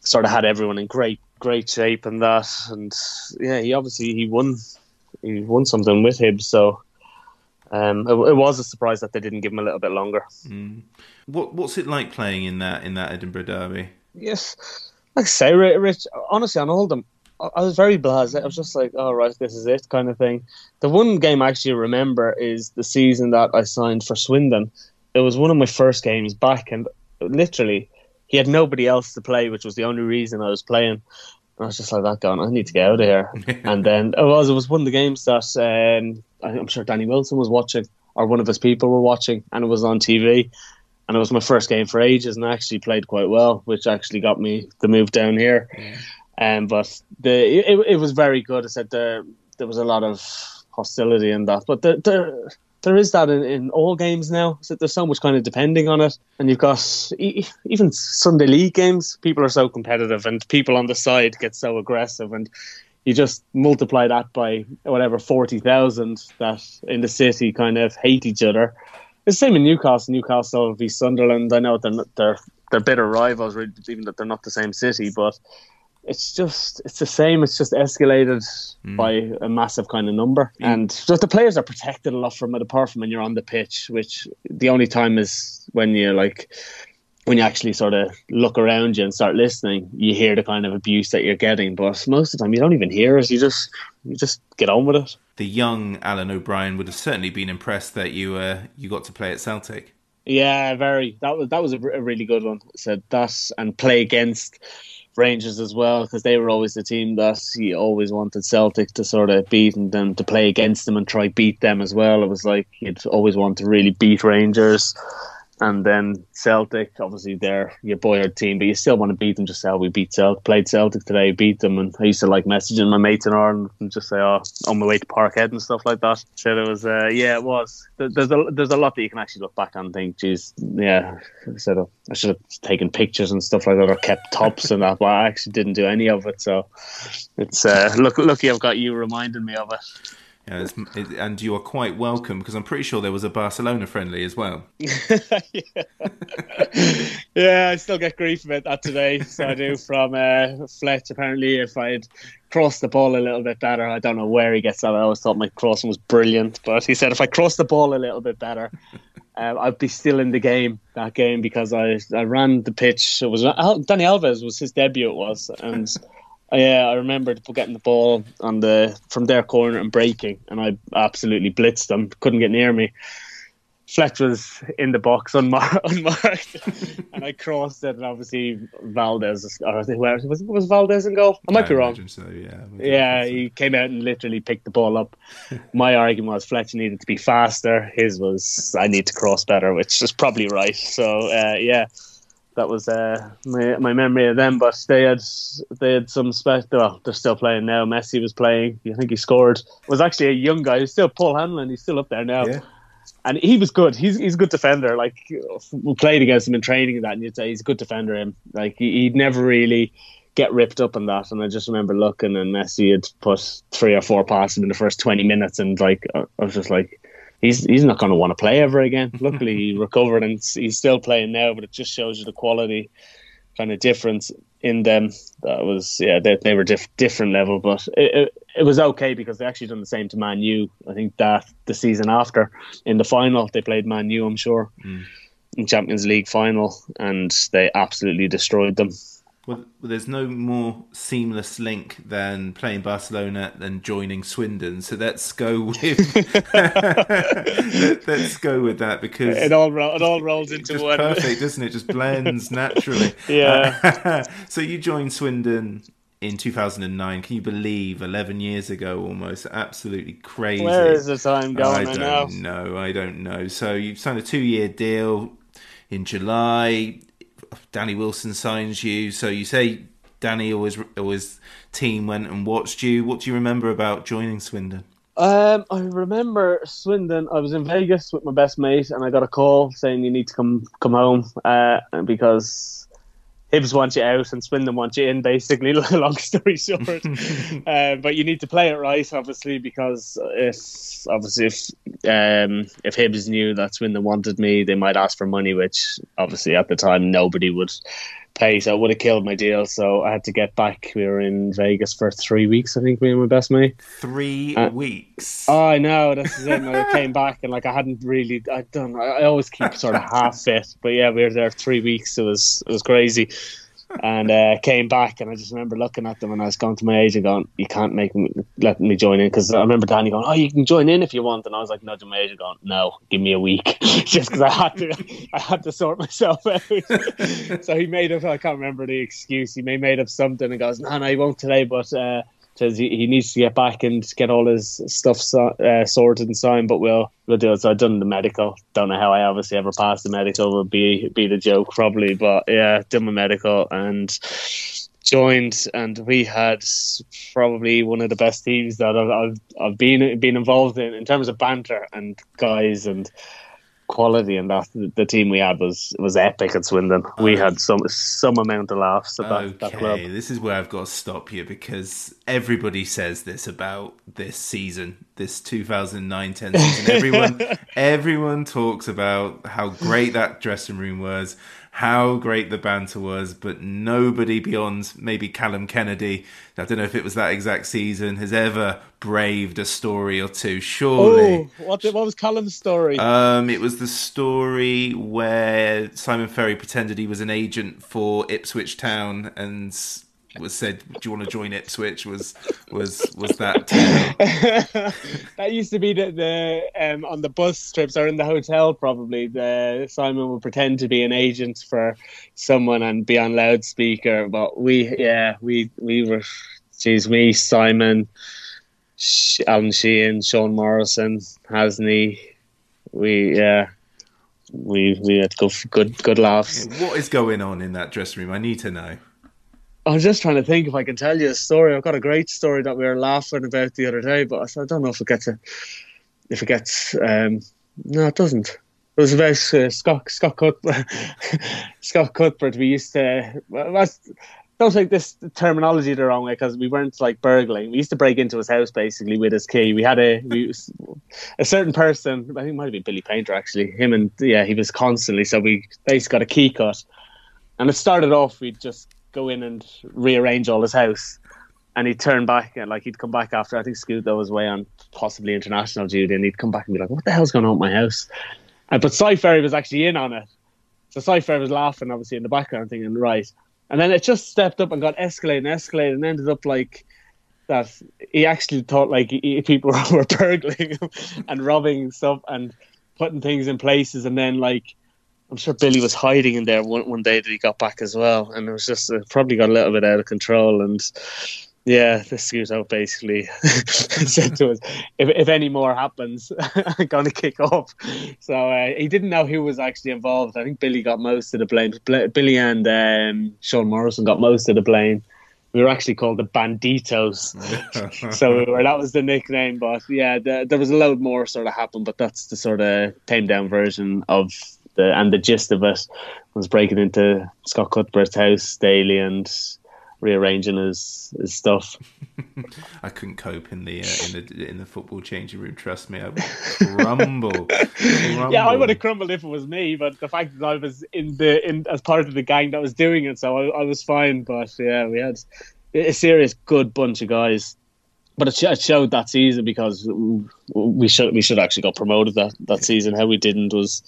sort of had everyone in great great shape and that. And yeah, he obviously he won he won something with him. So um, it, it, was a surprise that they didn't give him a little bit longer. Mm. What What's it like playing in that in that Edinburgh derby? Yes, like I say, Rich. Honestly, on Oldham, I was very blasé. I was just like, "Oh right, this is it," kind of thing. The one game I actually remember is the season that I signed for Swindon. It was one of my first games back, and literally, he had nobody else to play, which was the only reason I was playing. And I was just like that, going, I need to get out of here. and then it was it was one of the games that um, I'm sure Danny Wilson was watching, or one of his people were watching, and it was on TV. And it was my first game for ages, and I actually played quite well, which actually got me the move down here. Yeah. Um, but the it, it was very good. I said there there was a lot of hostility in that, but there there, there is that in, in all games now. So there's so much kind of depending on it, and you've got even Sunday league games. People are so competitive, and people on the side get so aggressive, and you just multiply that by whatever forty thousand that in the city kind of hate each other. It's the same in Newcastle. Newcastle v Sunderland. I know they're they're they're bitter rivals, even that they're not the same city, but it's just it's the same. It's just escalated mm. by a massive kind of number, mm. and just the players are protected a lot from it. Apart from when you're on the pitch, which the only time is when you like when you actually sort of look around you and start listening, you hear the kind of abuse that you're getting. But most of the time, you don't even hear it. You just you just get on with it. The young Alan O'Brien would have certainly been impressed that you uh, you got to play at Celtic. Yeah, very. That was that was a, a really good one. Said that and play against Rangers as well because they were always the team that he always wanted Celtic to sort of beat and then to play against them and try beat them as well. It was like he'd always want to really beat Rangers. And then Celtic, obviously they're your boyhood team, but you still want to beat them just how we beat Celtic. Played Celtic today, beat them, and I used to like messaging my mates in Ireland and just say, "Oh, on my way to Parkhead and stuff like that." So it was, uh, yeah, it was. There's a there's a lot that you can actually look back on and think, "Geez, yeah, I said I should have taken pictures and stuff like that, or kept tops and that." But I actually didn't do any of it, so it's uh, look lucky I've got you reminding me of it. Yeah, it, and you are quite welcome because I'm pretty sure there was a Barcelona friendly as well. yeah. yeah, I still get grief about that today. So I do from uh, Fletch. Apparently, if I'd crossed the ball a little bit better, I don't know where he gets that. I always thought my crossing was brilliant, but he said if I crossed the ball a little bit better, uh, I'd be still in the game that game because I I ran the pitch. It was Dani Alves was his debut. It was and. Yeah, I remember getting the ball on the from their corner and breaking, and I absolutely blitzed them. Couldn't get near me. Fletch was in the box unmar- unmarked, and I crossed it, and obviously Valdés or whoever was was Valdés in goal. I might I be wrong. So, yeah, yeah, he came out and literally picked the ball up. My argument was Fletch needed to be faster. His was I need to cross better, which is probably right. So uh, yeah, that was uh, my my memory of them. But they had they had some special. Well, they're still playing now. Messi was playing. I think he scored. Was actually a young guy. He's still Paul Hanlon. He's still up there now. Yeah. And he was good. He's he's a good defender. Like we played against him in training and that, and you'd say he's a good defender. Him like he, would never really get ripped up on that. And I just remember looking, and Messi had put three or four passes in the first twenty minutes, and like I was just like, he's he's not going to want to play ever again. Luckily, he recovered and he's still playing now. But it just shows you the quality kind of difference in them. That was yeah, they, they were diff- different level, but it, it, it was okay because they actually done the same to Man U. I think that the season after in the final they played Man U. I'm sure. Mm. In Champions League final, and they absolutely destroyed them. Well, there's no more seamless link than playing Barcelona than joining Swindon. So let's go with Let, us go with that because it all it all rolls into just one. Perfect, doesn't it? Just blends naturally. Yeah. so you joined Swindon in 2009. Can you believe 11 years ago almost? Absolutely crazy. Where is the time going? I don't know. I don't know. So you signed a two-year deal in July Danny Wilson signs you. So you say Danny always always team went and watched you. What do you remember about joining Swindon? Um, I remember Swindon. I was in Vegas with my best mate, and I got a call saying you need to come come home uh, because Hibs want you out and Swindon want you in. Basically, long story short, uh, but you need to play it right, obviously, because if obviously if um, if Hibs knew that Swindon wanted me, they might ask for money, which obviously at the time nobody would pay, so it would have killed my deal. So I had to get back. We were in Vegas for three weeks, I think, me and my best mate. Three Uh, weeks. Oh, I know. This is it. And I came back and like I hadn't really. I done. I, I always keep sort of half fit, but yeah, we were there three weeks. It was it was crazy. And uh, came back, and I just remember looking at them, and I was going to my agent, going, "You can't make me let me join in," because I remember Danny going, "Oh, you can join in if you want," and I was like, "No," to my agent, going, "No, give me a week," just because I had to, I had to sort myself out. so he made up. I can't remember the excuse. He made up something and goes, "No, no, he won't today," but. Uh, says he, he needs to get back and get all his stuff so, uh, sorted and signed, but we'll we'll do it. So I've done the medical. Don't know how I obviously ever passed the medical. Would be be the joke probably, but yeah, done my medical and joined, and we had probably one of the best teams that I've I've, I've been been involved in in terms of banter and guys and quality and that the team we had was was epic at Swindon. We had some some amount of laughs at that, that club. Okay, this is where I've got to stop you because everybody says this about this season, this 2009-10 season. Everyone, everyone talks about how great that dressing room was, how great the banter was, but nobody beyond maybe Callum Kennedy, I don't know if it was that exact season, has ever braved a story or two. Surely. Oh, what, what was Callum's story? Um, it was the story where Simon Ferry pretended he was an agent for Ipswich Town and was said, "Do you want to join Ipswich?" Was was was that? that used to be the, the um, on the bus trips or in the hotel. Probably the Simon would pretend to be an agent for someone and be on loudspeaker. But we, yeah, we we were, geez, me, Simon, Alan Sheehan, Sean Morrison, Hasney. We yeah. We we had good good good laughs. What is going on in that dressing room? I need to know. I was just trying to think if I can tell you a story. I've got a great story that we were laughing about the other day, but I don't know if it gets a, if it gets. Um, no, it doesn't. It was about uh, Scott Scott Cuthbert. Scott Cuthbert. We used to. Well, don't take this terminology the wrong way because we weren't like burgling. We used to break into his house basically with his key. We had a we, a certain person. I think it might have been Billy Paynter actually. Him and yeah, he was constantly. So we basically got a key cut, and it started off. We'd just go in and rearrange all his house. And he'd turn back and like he'd come back after I think Scoot was away on possibly international duty, and he'd come back and be like, "What the hell's going on with my house?" And, but Si Ferry was actually in on it, so Si Ferry was laughing obviously in the background, thinking, "Right." And then it just stepped up and got escalated and escalated, and ended up like that. He actually thought like he, people were burgling and robbing stuff and putting things in places, and then like I'm sure Billy was hiding in there one, one day that he got back as well, and it was just uh, probably got a little bit out of control. And yeah, the scoot out basically said to us, "If if any more happens, I'm going to kick off." So uh, he didn't know who was actually involved. I think Billy got most of the blame. Billy and um, Sean Morrison got most of the blame. We were actually called the Banditos, so we were, that was the nickname. But yeah, the, there was a load more sort of happened, but that's the sort of tamed down version of the and the gist of it was breaking into Scott Cuthbert's house daily and rearranging his his stuff. I couldn't cope in the uh, in the in the football changing room. Trust me, I would crumble. crumble. Yeah, I would have crumbled if it was me, but the fact that I was in the in as part of the gang that was doing it, so I, I was fine. But yeah, we had a serious good bunch of guys. But it, it showed that season because we should we should actually got promoted that, that season. How we didn't was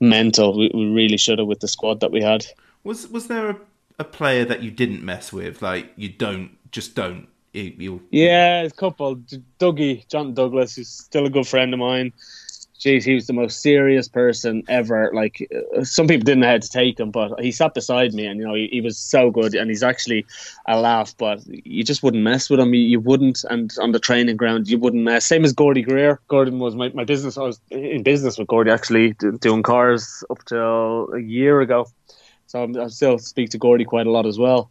mental. We, we really should have with the squad that we had. Was was there a, a player that you didn't mess with? Like you don't just don't. You, you, yeah, a couple. Dougie, John Douglas, who's still a good friend of mine. Jeez, he was the most serious person ever. Like uh, some people didn't know how to take him, but he sat beside me, and you know he, he was so good, and he's actually a laugh. But you just wouldn't mess with him. You, you wouldn't, and on the training ground, you wouldn't mess. Same as Gordy Greer. Gordon was my, my business. I was in business with Gordy actually doing cars up till a year ago, so I'm, I still speak to Gordy quite a lot as well.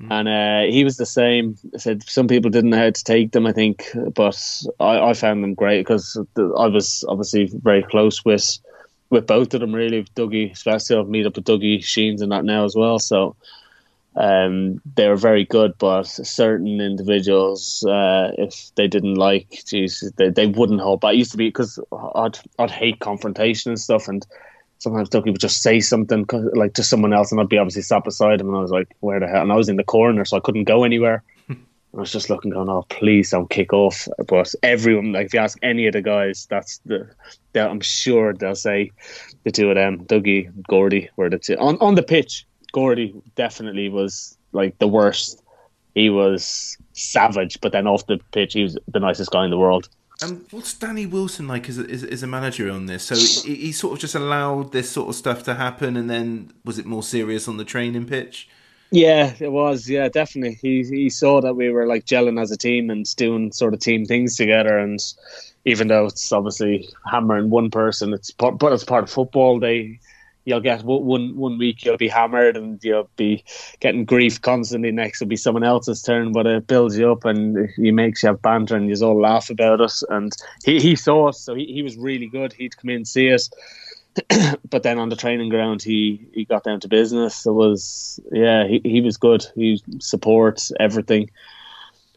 Mm. And uh, he was the same. I said some people didn't know how to take them, I think, but I, I found them great because I was obviously very close with with both of them. Really, Dougie, especially I've meet up with Dougie Sheens and that now as well. So um, they were very good, but certain individuals, uh, if they didn't like, geez, they, they wouldn't hold. It used to be because I'd I'd hate confrontation and stuff, and sometimes Dougie would just say something like to someone else, and I'd be obviously sat beside him, and I was like, "Where the hell?" And I was in the corner, so I couldn't go anywhere. I was just looking, going, "Oh, please don't kick off." But everyone, like, if you ask any of the guys, that's the, I'm sure they'll say the two of them, Dougie, Gordy, were the two on on the pitch. Gordy definitely was like the worst. He was savage, but then off the pitch, he was the nicest guy in the world. And what's Danny Wilson like as a, as a manager on this? So he, he, sort of just allowed this sort of stuff to happen, and then was it more serious on the training pitch? Yeah, it was. Yeah, definitely. He he saw that we were like gelling as a team and doing sort of team things together. And even though it's obviously hammering one person, it's part, but it's part of football. They you'll get one one week you'll be hammered and you'll be getting grief constantly. Next will be someone else's turn, but it builds you up and he makes you have banter and you all laugh about us. And he, he saw us, so he, he was really good. He'd come in and see us. but then on the training ground, he, he got down to business. It was yeah, he, he was good. He supports everything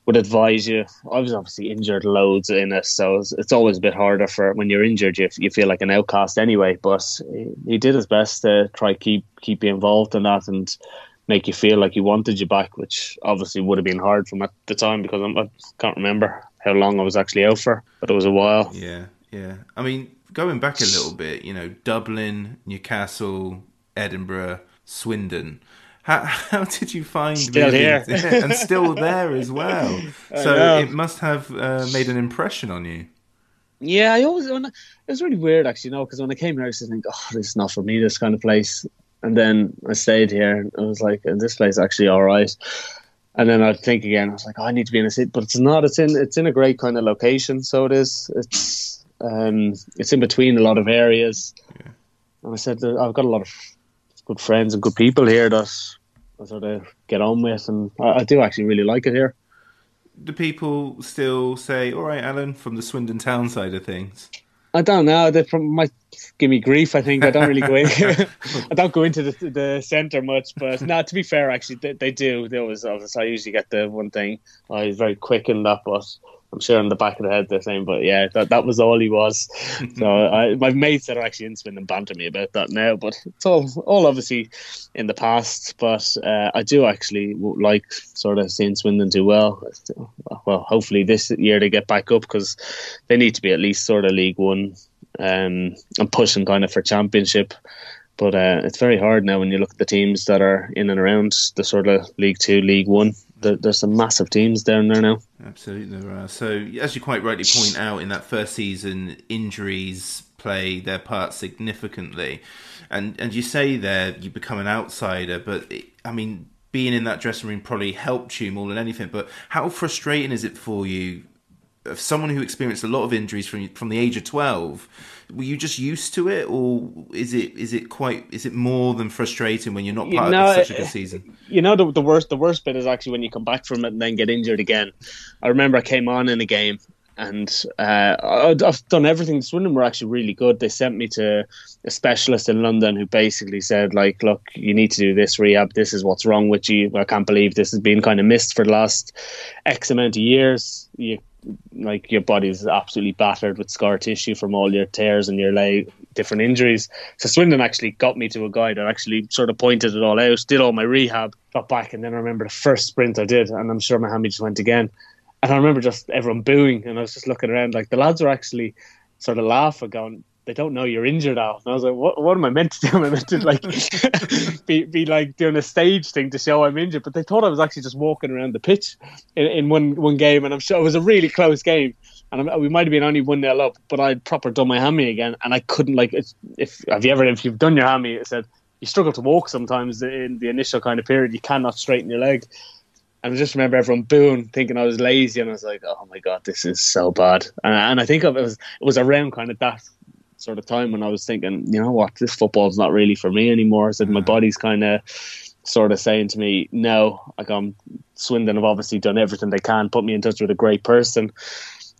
would advise you. I was obviously injured loads in it, so it's, it's, always a bit harder for when you're injured. You, you feel like an outcast anyway. But he, he did his best to try keep keep you involved in that and make you feel like he wanted you back, which obviously would have been hard from at the time because I'm, I can't remember how long I was actually out for, but it was a while. Yeah, yeah. I mean, going back a little bit, you know, Dublin, Newcastle, Edinburgh, Swindon how, how did you find still here and still there as well? So it must have uh, made an impression on you. Yeah, I always it was really weird actually, you know, because when I came here, I used to think, oh, this is not for me, this kind of place. And then I stayed here, and I was like, this place is actually all right. And then I'd think again, I was like, oh, I need to be in a city, but it's not. It's in it's in a great kind of location, so it is. It's um, it's in between a lot of areas. Yeah. And I said, I've got a lot of good friends and good people here that I sort of get on with, and I, I do actually really like it here. Do people still say, "All right, Alan," from the Swindon town side of things? I don't know. They from might give me grief. I think I don't really go in. I don't go into the the centre much, but no. To be fair, actually, they, they do. They always, I usually get the one thing. I was very quick in that, but I'm sure on the back of the head they're saying, but yeah, that, that was all he was. so I, my mates that are actually in Swindon banter me about that now, but it's all all obviously in the past. But uh, I do actually like sort of seeing Swindon do well. Well, hopefully this year they get back up because they need to be at least sort of League One um, and pushing kind of for Championship. But uh, it's very hard now when you look at the teams that are in and around the sort of League Two, League One there, there's some massive teams down there now. Absolutely, there are. So, as you quite rightly point out, in that first season, injuries play their part significantly, and and you say there you become an outsider, but it, I mean, being in that dressing room probably helped you more than anything. But how frustrating is it for you, uh, someone who experienced a lot of injuries from from the age of twelve? Were you just used to it, or is it is it quite is it more than frustrating when you're not part you know, of such a good season? You know, the, the worst the worst bit is actually when you come back from it and then get injured again. I remember I came on in a game and uh, I've done everything. Swindon were actually really good. They sent me to a specialist in London who basically said, like, look, you need to do this rehab. This is what's wrong with you. I can't believe this has been kind of missed for the last X amount of years. You like your body's absolutely battered with scar tissue from all your tears and your leg different injuries. So Swindon actually got me to a guy that actually sort of pointed it all out, did all my rehab, got back, and then I remember the first sprint I did, and I'm sure my hammy just went again. And I remember just everyone booing, and I was just looking around like the lads were actually sort of laughing, going, they don't know you're injured, Al. And I was like, what, what am I meant to do? And I did like be, be like doing a stage thing to show I'm injured. But they thought I was actually just walking around the pitch in, in one, one game. And I'm sure it was a really close game. And I'm, we might have been only 1 nil up, but I'd proper done my hammy again. And I couldn't, like, if have you ever, if you've done your hammy, it said you struggle to walk sometimes in the initial kind of period. You cannot straighten your leg. And I just remember everyone booing, thinking I was lazy, and I was like, "Oh my god, this is so bad." And, and I think it was it was around kind of that sort of time when I was thinking, you know what, this football's not really for me anymore. I said my mm. body's kind of sort of saying to me, no, like I'm Swindon have obviously done everything they can, put me in touch with a great person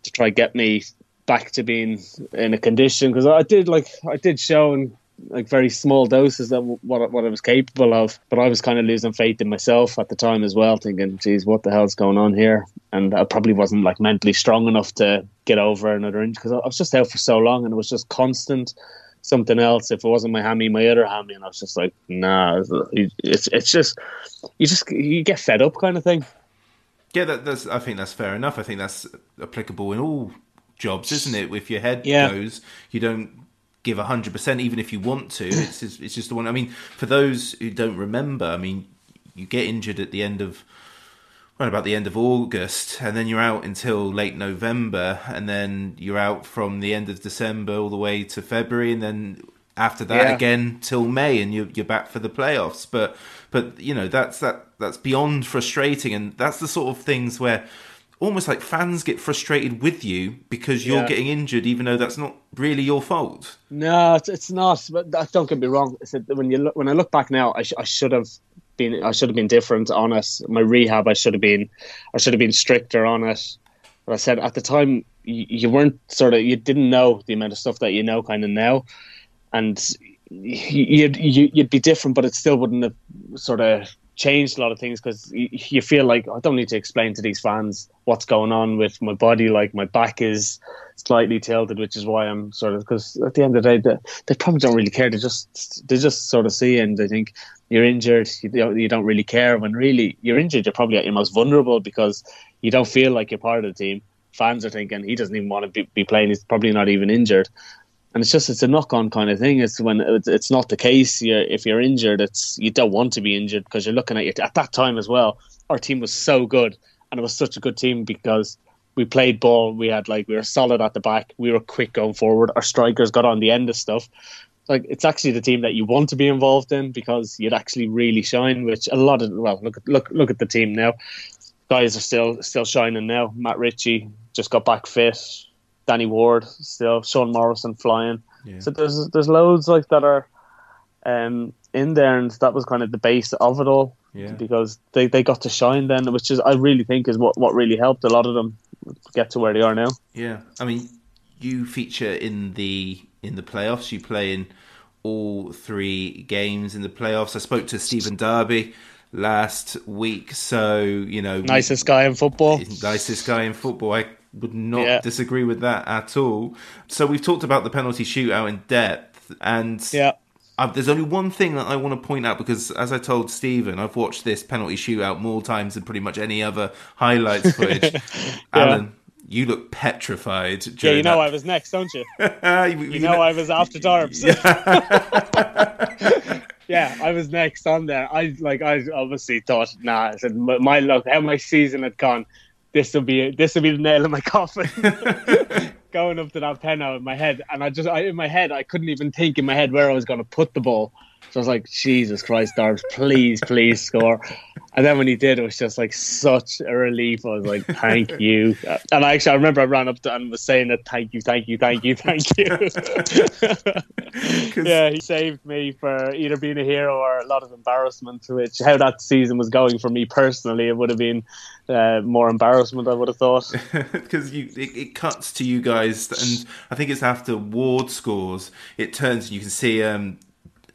to try get me back to being in a condition. Because I did like I did show and like very small doses of what what I was capable of. But I was kind of losing faith in myself at the time as well, thinking, "Geez, what the hell's going on here?" And I probably wasn't like mentally strong enough to get over another injury because I was just out for so long, and it was just constant something else. If it wasn't my hammy, my other hammy, and I was just like, nah, it's it's just you just you get fed up kind of thing. Yeah, that, that's. I think that's fair enough. I think that's applicable in all jobs, isn't it? If your head Yeah. goes, you don't give hundred percent, even if you want to. It's just, it's just the one. I mean, for those who don't remember, I mean, you get injured at the end of. Well, about the end of August, and then you're out until late November, and then you're out from the end of December all the way to February, and then after that Yeah. again till May, and you're you're back for the playoffs. But but you know that's that that's beyond frustrating, and that's the sort of things where almost like fans get frustrated with you because you're Yeah. getting injured, even though that's not really your fault. No, it's, it's not. But that- don't get me wrong. When you look, when I look back now, I, sh- I should have been I should have been different on it. My rehab, I should have been I should have been stricter on it. But I said at the time you, you weren't sort of you didn't know the amount of stuff that you know kind of now, and you'd you'd be different, but it still wouldn't have sort of changed a lot of things because you, you feel like I don't need to explain to these fans what's going on with my body. Like my back is slightly tilted, which is why I'm sort of because at the end of the day, they, they probably don't really care. They just they just sort of see and they think you're injured. You don't, you don't really care when really you're injured. You're probably at your most vulnerable because you don't feel like you're part of the team. Fans are thinking he doesn't even want to be, be playing. He's probably not even injured. And it's just it's a knock on kind of thing. It's when it's, not the case. You're, if you're injured, it's you don't want to be injured because you're looking at your at that time as well. Our team was so good, and it was such a good team because we played ball. We had like we were solid at the back. We were quick going forward. Our strikers got on the end of stuff. Like it's actually the team that you want to be involved in because you'd actually really shine. Which a lot of well, look at look look at the team now. Guys are still still shining now. Matt Ritchie just got back fit. Danny Ward still. Sean Morrison flying. So there's there's loads like that are um, in there, and that was kind of the base of it all. Yeah. Because they, they got to shine then, which is I really think is what, what really helped a lot of them get to where they are now. Yeah, I mean, you feature in the in the playoffs. You play in all three games in the playoffs. I spoke to Stephen Darby last week, so you know, Nicest guy in football. nicest guy in football. I would not Yeah. disagree with that at all. So we've talked about the penalty shootout in depth, and Yeah. uh, there's only one thing that I want to point out because, as I told Stephen, I've watched this penalty shootout more times than pretty much any other highlights footage. Alan, you look petrified. Yeah, you know I was next, don't you? you, You know I was after Darbs. yeah, I was next on there. I like I obviously thought, nah, I said my, my luck, how my season had gone. This will be this will be the nail in my coffin. Going up to that pen out in my head, and I just I, in my head I couldn't even think in my head where I was going to put the ball. So I was like, Jesus Christ, Darbs, please, please score. And then when he did, it was just like such a relief. I was like, thank you. And I actually, I remember I ran up to and was saying that, thank you, thank you, thank you, thank you. yeah, he saved me for either being a hero or a lot of embarrassment, to which how that season was going for me personally, it would have been uh, more embarrassment, I would have thought. because you it, it cuts to you guys, and I think it's after Ward scores. It turns and you can see. um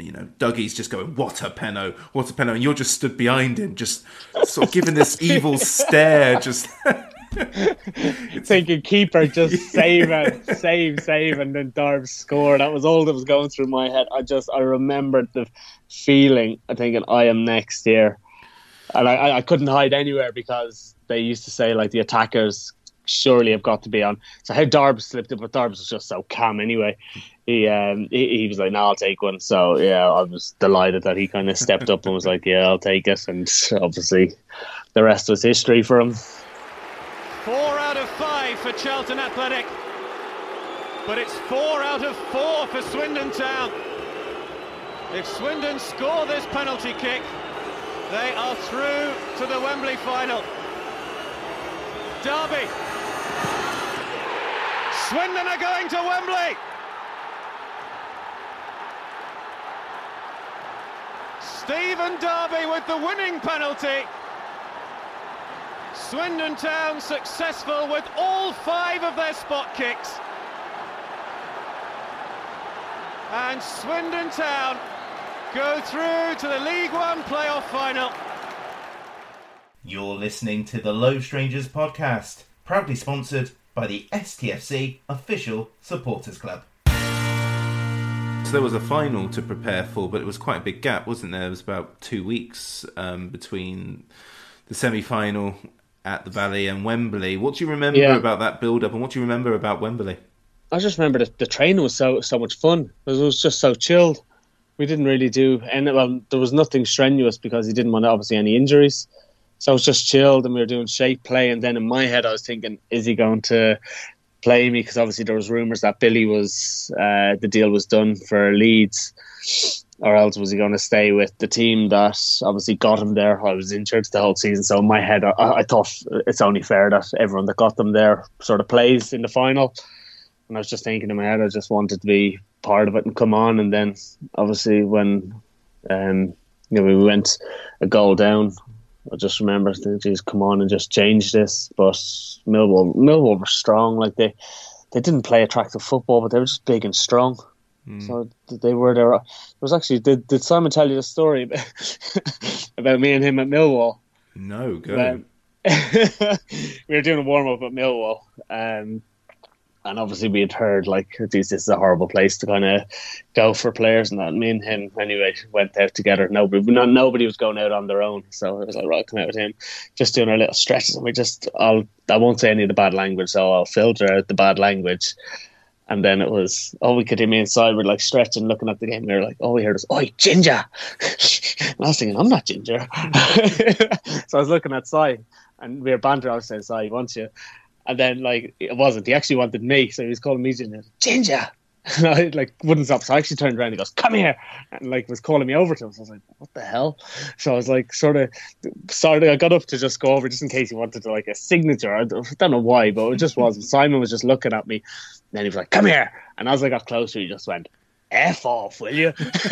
you know, Dougie's just going, "What a penno! What a penno!" And you're just stood behind him, just sort of giving this evil stare. Just Thinking keeper, just save it, save, save, and then Darbs score. That was all that was going through my head. I just, I remembered the feeling. I thinking, I am next here, and I, I, couldn't hide anywhere because they used to say like the attackers surely have got to be on. So how Darb slipped it, but Darbs was just so calm anyway. He um he, he was like, "No, I'll take one." So yeah, I was delighted that he kind of stepped up and was like, "Yeah, I'll take it." And obviously, the rest was history for him. Four out of five for Charlton Athletic. But it's four out of four for Swindon Town. If Swindon score this penalty kick, they are through to the Wembley final. Darby. Swindon are going to Wembley. Stephen Darby with the winning penalty. Swindon Town successful with all five of their spot kicks. And Swindon Town go through to the League One playoff final. You're listening to the Low Strangers podcast, proudly sponsored by the STFC official supporters club. Because there was a final to prepare for, but it was quite a big gap, wasn't there? It was about two weeks um, between the semi-final at the Valley and Wembley. What do you remember Yeah. about that build-up, and what do you remember about Wembley? I just remember that the training was so so much fun. It was just so chilled. We didn't really do any. Well, there was nothing strenuous because he didn't want obviously any injuries. So it was just chilled, and we were doing shape play. And then in my head, I was thinking, is he going to play me? Because obviously there was rumours that Billy was uh, the deal was done for Leeds, or else was he going to stay with the team that obviously got him there? I was injured the whole season, so in my head, I, I thought it's only fair that everyone that got them there sort of plays in the final. And I was just thinking in my head, I just wanted to be part of it and come on. And then obviously when um, you know we went a goal down, I just remember "Geez, come on and just change this." But Millwall, Millwall were strong. Like they, they didn't play attractive football, but they were just big and strong. So they were there. It was actually did, did Simon tell you the story about, about me and him at Millwall? No, go. Um, we were doing a warm up at Millwall, um, and obviously we had heard like this, this is a horrible place to kind of go for players and that. Me and him anyway went out together. Nobody, not nobody was going out on their own, so it was like right, come out with him, just doing our little stretches, and we just I'll I won't say any of the bad language, so I'll filter out the bad language. And then it was, oh, we could hear me inside. We're like stretching, looking at the game. We were like, oh, we heard us, oi, ginger. and I was thinking, I'm not ginger. so I was looking at Sai, and we were bantering. I was saying, Sai, wants you. And then, like, it wasn't. He actually wanted me. So he was calling me ginger. Ginger. And I, like, wouldn't stop. So I actually turned around and he goes, come here. And, like, was calling me over to him. So I was like, what the hell? So I was like, sort of, sorry, I got up to just go over just in case he wanted to, like, a signature. I don't I don't know why, but it just was. Simon was just looking at me. then he was like, come here. And as I got closer, he just went, F off, will you?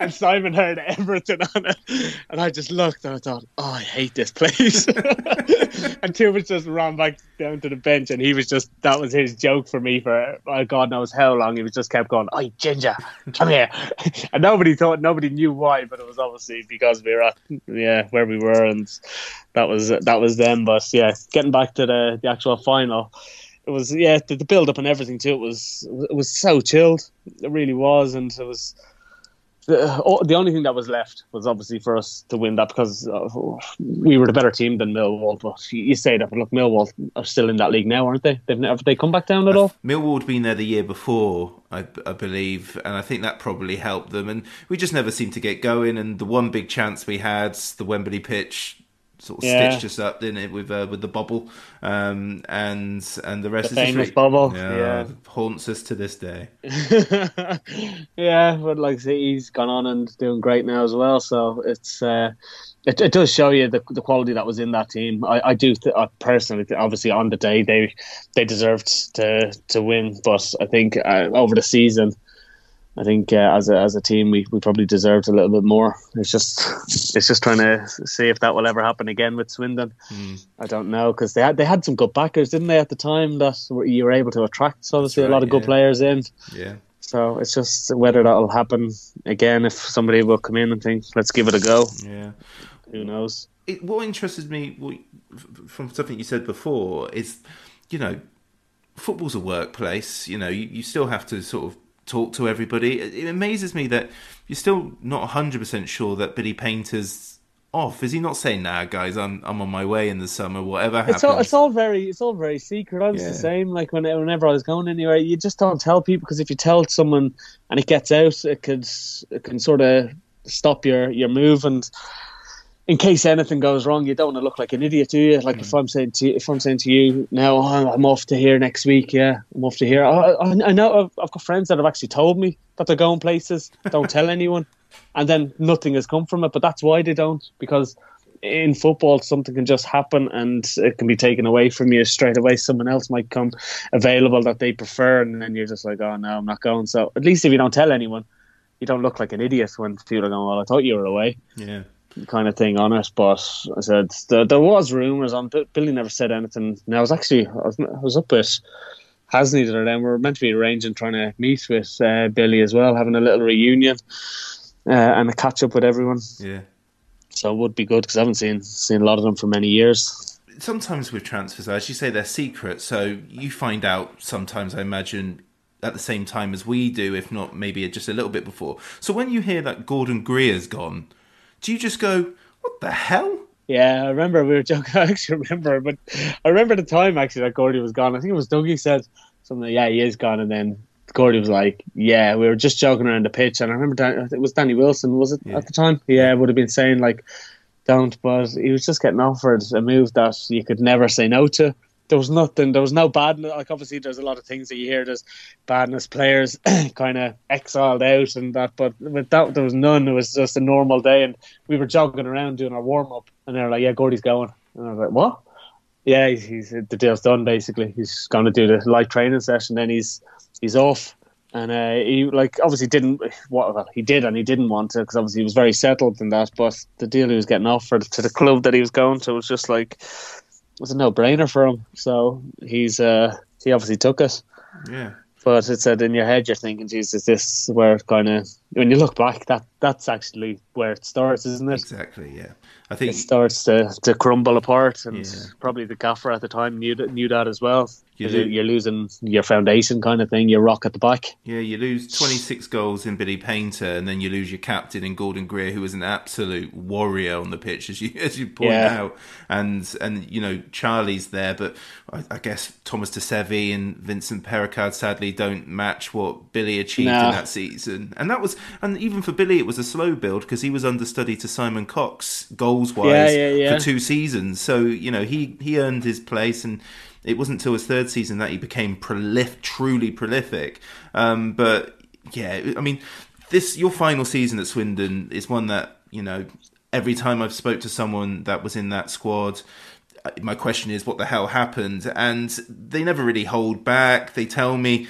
and Simon heard everything on it. And I just looked and I thought, oh, I hate this place. and Tumas just ran back down to the bench and he was just, that was his joke for me for oh, God knows how long. He was just kept going, oh, Ginger, come here. and nobody thought, nobody knew why, but it was obviously because we were at, yeah, where we were. And that was, that was them. But yeah, getting back to the, the actual final it was yeah the, the build up and everything too. It was it was so chilled. It really was, and it was the, the only thing that was left was obviously for us to win that because uh, we were the better team than Millwall. But you, you say that, but look, Millwall are still in that league now, aren't they? They've never they come back down at all. Millwall had been there the year before, I, I believe, and I think that probably helped them. And we just never seemed to get going. And the one big chance we had, the Wembley pitch, sort of Yeah. stitched us up, didn't it, with uh, with the bubble, um, and and the rest of The is famous history. bubble, yeah, yeah. haunts us to this day. yeah, but like he's gone on and doing great now as well. So it's uh, it, it does show you the, the quality that was in that team. I, I do th- I personally, th- obviously, on the day they they deserved to to win, but I think uh, over the season. I think uh, as a as a team we, we probably deserved a little bit more. It's just it's just trying to see if that will ever happen again with Swindon. I don't know because they had they had some good backers, didn't they, at the time that you were able to attract so obviously That's a lot right, of good players in. Yeah. So it's just whether that'll happen again if somebody will come in and think let's give it a go. Yeah. Who knows? it, what interested me what, from something you said before is, you know, football's a workplace. You know, you, you still have to sort of talk to everybody. It, it amazes me that you're still not 100% sure that Billy Paynter's off. Is he not saying, nah, guys, I'm I'm on my way in the summer, whatever happens? It's all it's all very it's all very secret. I was Yeah. the same. Like when, whenever I was going anywhere, you just don't tell people because if you tell someone and it gets out, it could it can sort of stop your your move and. In case anything goes wrong, you don't want to look like an idiot, do you? Like if mm. I'm saying to you, if I'm saying to you now, oh, I'm off to here next week. Yeah, I'm off to here. I, I, I know I've, I've got friends that have actually told me that they're going places. Don't tell anyone, and then nothing has come from it. But that's why they don't because in football something can just happen and it can be taken away from you straight away someone else might come available that they prefer and then you're just like oh no i'm not going so at least if you don't tell anyone you don't look like an idiot when people are going well i thought you were away Yeah. Kind of thing on it but i said there, there was rumours on billy never said anything now i was actually i was, I was up with Hasney the other day and we were meant to be arranging trying to meet with uh, billy as well having a little reunion uh, and a catch up with everyone Yeah. so it would be good because I haven't seen seen a lot of them for many years. sometimes with transfers, as you say, they're secret. So you find out sometimes, I imagine, at the same time as we do, if not maybe just a little bit before. So when you hear that Gordon Greer's gone, do you just go, "What the hell"? Yeah, I remember we were joking. I actually remember, but I remember the time actually that Gordy was gone. I think it was Dougie said something. Like, yeah, he is gone, and then Gordy was like, "Yeah, we were just joking around the pitch." And I remember Dan, it was Danny Wilson, was it Yeah. at the time? Yeah, would have been saying like, "Don't," but he was just getting offered a move that you could never say no to. There was nothing. There was no badness. Like obviously, there's a lot of things that you hear. There's badness players kind of exiled out and that, but with that there was none. It was just a normal day, and we were jogging around doing our warm up, and they were like, "Yeah, Gordy's going," and I was like, "What?" Yeah, he's, he's the deal's done. Basically, he's going to do the light training session. Then he's he's off, and uh, he like obviously didn't. What well, he did and he didn't want to because obviously he was very settled in that. But the deal he was getting offered to the club that he was going to was just like was a no brainer for him. So he's uh, he obviously took it. Yeah. But it said in your head, you're thinking, "Jesus, is this where it kind of?" When you look back, that that's actually where it starts, isn't it? Exactly. Yeah. I think It starts to, to crumble apart, and Yeah. probably the gaffer at the time knew that, knew that as well. You you're losing your foundation, kind of thing. Your rock at the back. Yeah, you lose 26 goals in Billy Paynter, and then you lose your captain in Gordon Greer, who was an absolute warrior on the pitch, as you as you point Yeah. out. And and you know Charlie's there, but I, I guess Thomas Dossevi and Vincent Pericard sadly don't match what Billy achieved No. in that season. And that was, and even for Billy, it was a slow build because he was understudy to Simon Cox goals wise Yeah, yeah, yeah. for two seasons. So you know he he earned his place and. It wasn't until his third season that he became prolif- truly prolific. Um, but yeah, I mean, this your final season at Swindon is one that you know. Every time I've spoke to someone that was in that squad, my question is, what the hell happened? And they never really hold back. They tell me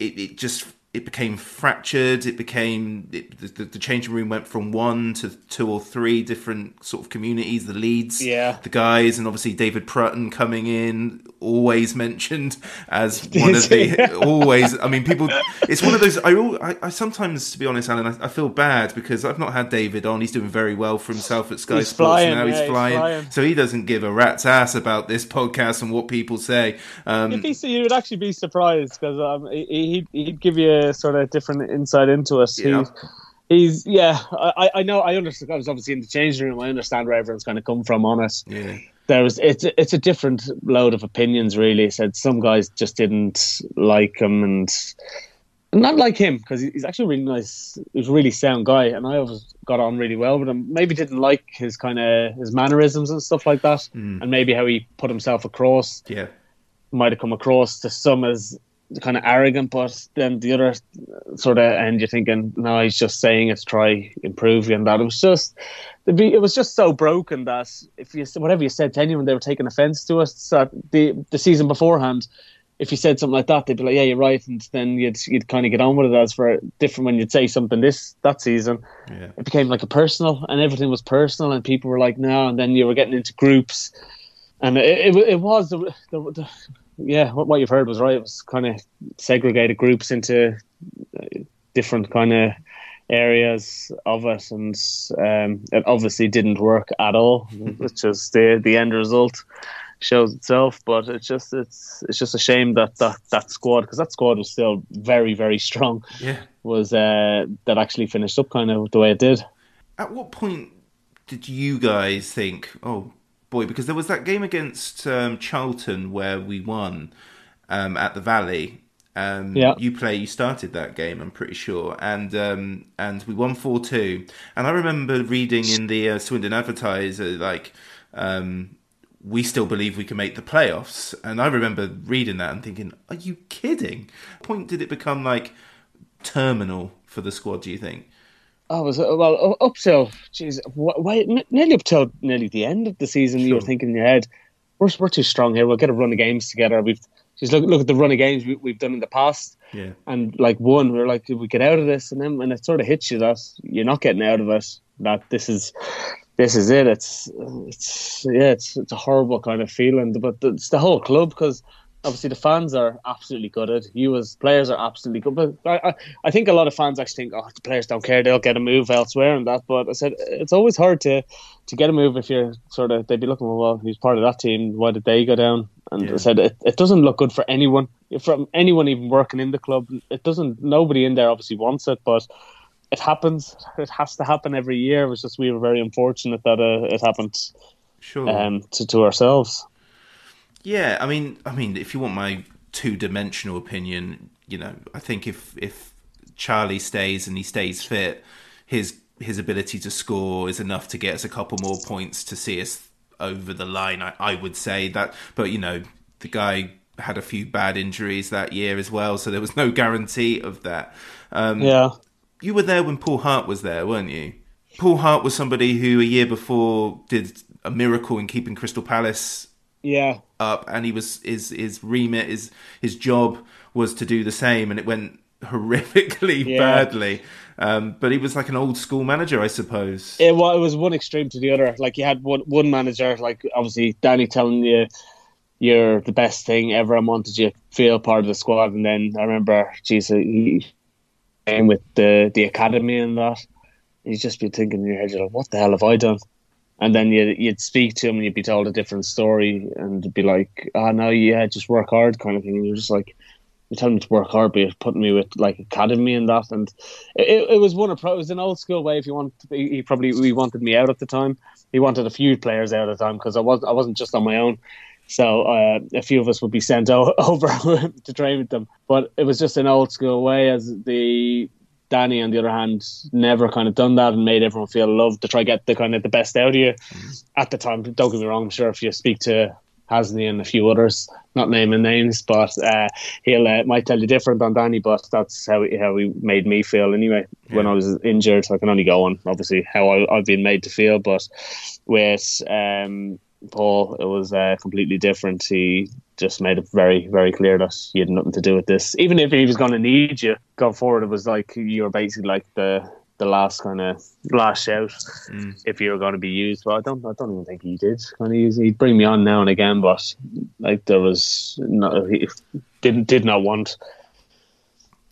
it, it just it became fractured. It became it, the, the changing room went from one to two or three different sort of communities. The leads, Yeah. the guys, and obviously David Prutton coming in, always mentioned as one of the always. I mean, people. It's one of those. I, I, I sometimes, to be honest, Alan, I, I feel bad because I've not had David on. He's doing very well for himself at Sky He's Sports flying, now. He's, yeah, he's flying, flying. so he doesn't give a rat's ass about this podcast and what people say. Um, If he see, you would actually be surprised because um, he, he'd, he'd give you a sort of different insight into it. Yeah. He, he's yeah, I, I know. I understand. I was obviously in the changing room. I understand where everyone's kind of come from on it. yeah. there was it's it's a different load of opinions really said some guys just didn't like him and not like him because he's actually really nice he's a really sound guy and i always got on really well with him maybe didn't like his kind of his mannerisms and stuff like that hmm. and maybe how he put himself across Yeah. might have come across to some as kind of arrogant, but then the other sort of end, you're thinking, no, he's just saying it to try improve you and that. It was just, it was just so broken that if you whatever you said to anyone, they were taking offence to us. So the the season beforehand, if you said something like that, they'd be like, yeah, you're right, and then you'd you'd kind of get on with it. As for different when you'd say something this that season, Yeah. it became like a personal, and everything was personal, and people were like, no, and then you were getting into groups, and it it, it was the, the, the yeah, what, what you've heard was right. It was kind of segregated groups into uh, different kind of areas of it, and um, it obviously didn't work at all, which is the the end result shows itself. But it's just it's it's just a shame that that, that squad because that squad was still very very strong. Yeah. Was uh, that actually finished up kind of the way it did? At what point did you guys think, oh boy, because there was that game against um, Charlton where we won um, at the Valley. Um, Yeah. You play. You started that game, I'm pretty sure, and um, and we won four two. And I remember reading in the uh, Swindon Advertiser like. Um, we still believe we can make the playoffs, and I remember reading that and thinking, "Are you kidding?" Point did it become like terminal for the squad? Do you think? Oh, was it, well up till jeez, wh- why, nearly up till nearly the end of the season. You were thinking in your head, we're we're too strong here. We'll get a run of games together. We've just look look at the run of games we, we've done in the past, Yeah. and like one, we are like, we get out of this? And then when it sort of hits you that you're not getting out of it, that this is this is it. It's it's yeah, it's it's a horrible kind of feeling, but it's the whole club because obviously the fans are absolutely gutted. You as players are absolutely good, but I, I, I think a lot of fans actually think, oh, the players don't care; they'll get a move elsewhere and that. But I said it's always hard to to get a move if you're sort of they'd be looking, well, he's part of that team. Why did they go down? And Yeah. I said it, it doesn't look good for anyone, from anyone even working in the club. It doesn't. Nobody in there obviously wants it, but. It happens. It has to happen every year. It was just we were very unfortunate that uh, it happened Sure. um, to, to ourselves. Yeah, I mean, I mean, if you want my two-dimensional opinion, you know, I think if if Charlie stays and he stays fit, his his ability to score is enough to get us a couple more points to see us over the line. I, I would say that, but you know, the guy had a few bad injuries that year as well, so there was no guarantee of that. Um, Yeah. you were there when Paul Hart was there, weren't you? Paul Hart was somebody who a year before did a miracle in keeping Crystal Palace Yeah. Up, and he was his his remit, his his job was to do the same, and it went horrifically Yeah. badly. Um, but he was like an old school manager, I suppose. It, wa- it was one extreme to the other. Like you had one one manager, like obviously Danny telling you you're the best thing ever. I wanted you to feel part of the squad, and then I remember, geez, he came with the the academy and that. You'd just be thinking in your head, you're like, what the hell have I done? And then you'd, you'd speak to him and you'd be told a different story and be like, oh, no, yeah, just work hard kind of thing. And you're just like, you're telling me to work hard, but you're putting me with like academy and that. And it, it was one approach. It was an old school way. If you want, he probably he wanted me out at the time. He wanted a few players out at the time because I was I wasn't just on my own. So uh, a few of us would be sent o- over to train with them. But it was just an old school way. As the Danny, on the other hand, never kind of done that and made everyone feel loved to try get the kind of the best out of you. At the time, don't get me wrong. I'm sure if you speak to Hasney and a few others, not naming names, but uh, he'll uh, might tell you different on Danny. But that's how he, how he made me feel anyway when I was injured. So I can only go on obviously how I, I've been made to feel, but with um, Paul, it was uh, completely different. He just made it very, very clear that he had nothing to do with this. Even if he was going to need you going forward, it was like you were basically like the the last kind of last shout if you were going to be used. But I don't, I don't even think he did. Kind of use, he'd bring me on now and again, but like there was no, he didn't did not want.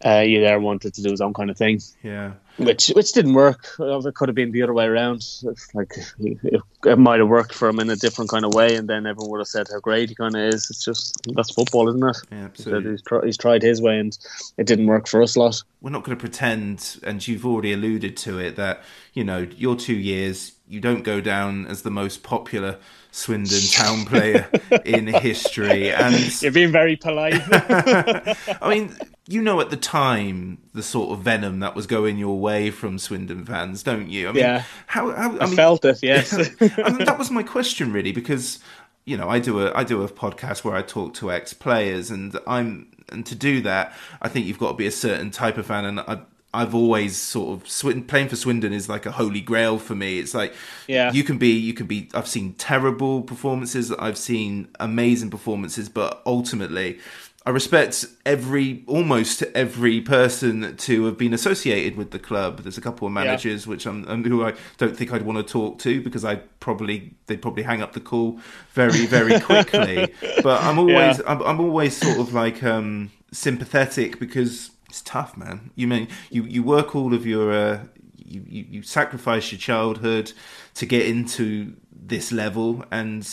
Uh, you there wanted to do his own kind of thing Yeah. which which didn't work. It could have been the other way around. Like it, it might have worked for him in a different kind of way, and then everyone would have said how great he kind of is. It's just that's football, isn't it? Yeah, absolutely. He's, tr- he's tried his way, and it didn't work for us lot. we're not going to pretend, and you've already alluded to it, that you know your two years, you don't go down as the most popular Swindon town player in history, and You're being very polite. I mean, you know, at the time, the sort of venom that was going your way from Swindon fans, don't you? I mean, Yeah. How, how I, I mean, felt it, yes. I mean, that was my question, really, because you know, I do a I do a podcast where I talk to ex players, and I'm and to do that, I think you've got to be a certain type of fan, and I. I've always sort of playing for Swindon is like a holy grail for me. It's like Yeah. you can be you can be. I've seen terrible performances. I've seen amazing performances, but ultimately, I respect every almost every person to have been associated with the club. There's a couple of managers which I'm um, who I don't think I'd want to talk to because I probably they'd probably hang up the call very very quickly. but I'm always Yeah. I'm, I'm always sort of like um, sympathetic because it's tough, man. You mean you you work all of your uh, you, you you sacrifice your childhood to get into this level and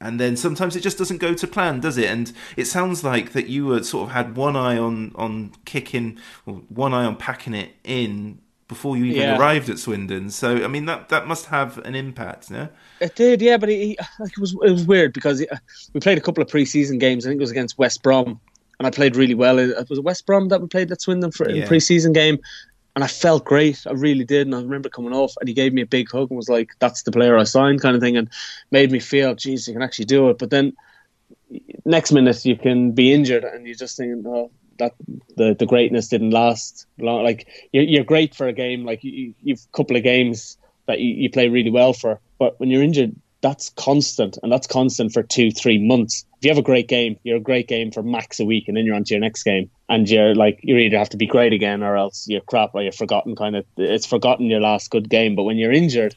and then sometimes it just doesn't go to plan, does it? And it sounds like that you were sort of had one eye on on kicking, or one eye on packing it in before you even Yeah. arrived at Swindon. So I mean that that must have an impact, no? It did, yeah, but like, it was it was weird because we played a couple of preseason games. I think it was against West Brom, and I played really well. It was it West Brom that we played at Swindon for Yeah. a preseason game, and I felt great. I really did, and I remember coming off, and he gave me a big hug and was like, "That's the player I signed," kind of thing, and made me feel, "Geez, you can actually do it." But then next minute you can be injured, and you're just thinking, "Oh." That the, the greatness didn't last long. Like you're, you're great for a game, like you, you've a couple of games that you, you play really well for. But when you're injured, that's constant, and that's constant for two, three months. If you have a great game, you're a great game for max a week, and then you're on to your next game, and you're like you either have to be great again, or else you're crap, or you're forgotten. Kind of, it's forgotten your last good game. But when you're injured,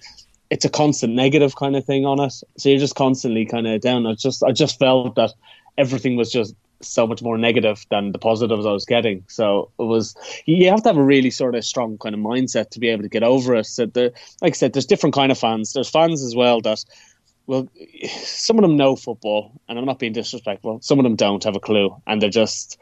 it's a constant negative kind of thing on it. So you're just constantly kind of down. I just, I just felt that everything was just so much more negative than the positives I was getting. So it was you have to have a really sort of strong kind of mindset to be able to get over it. So the, like I said, there's different kind of fans. There's fans as well that well, some of them know football, and I'm not being disrespectful. Some of them don't have a clue, and they're just.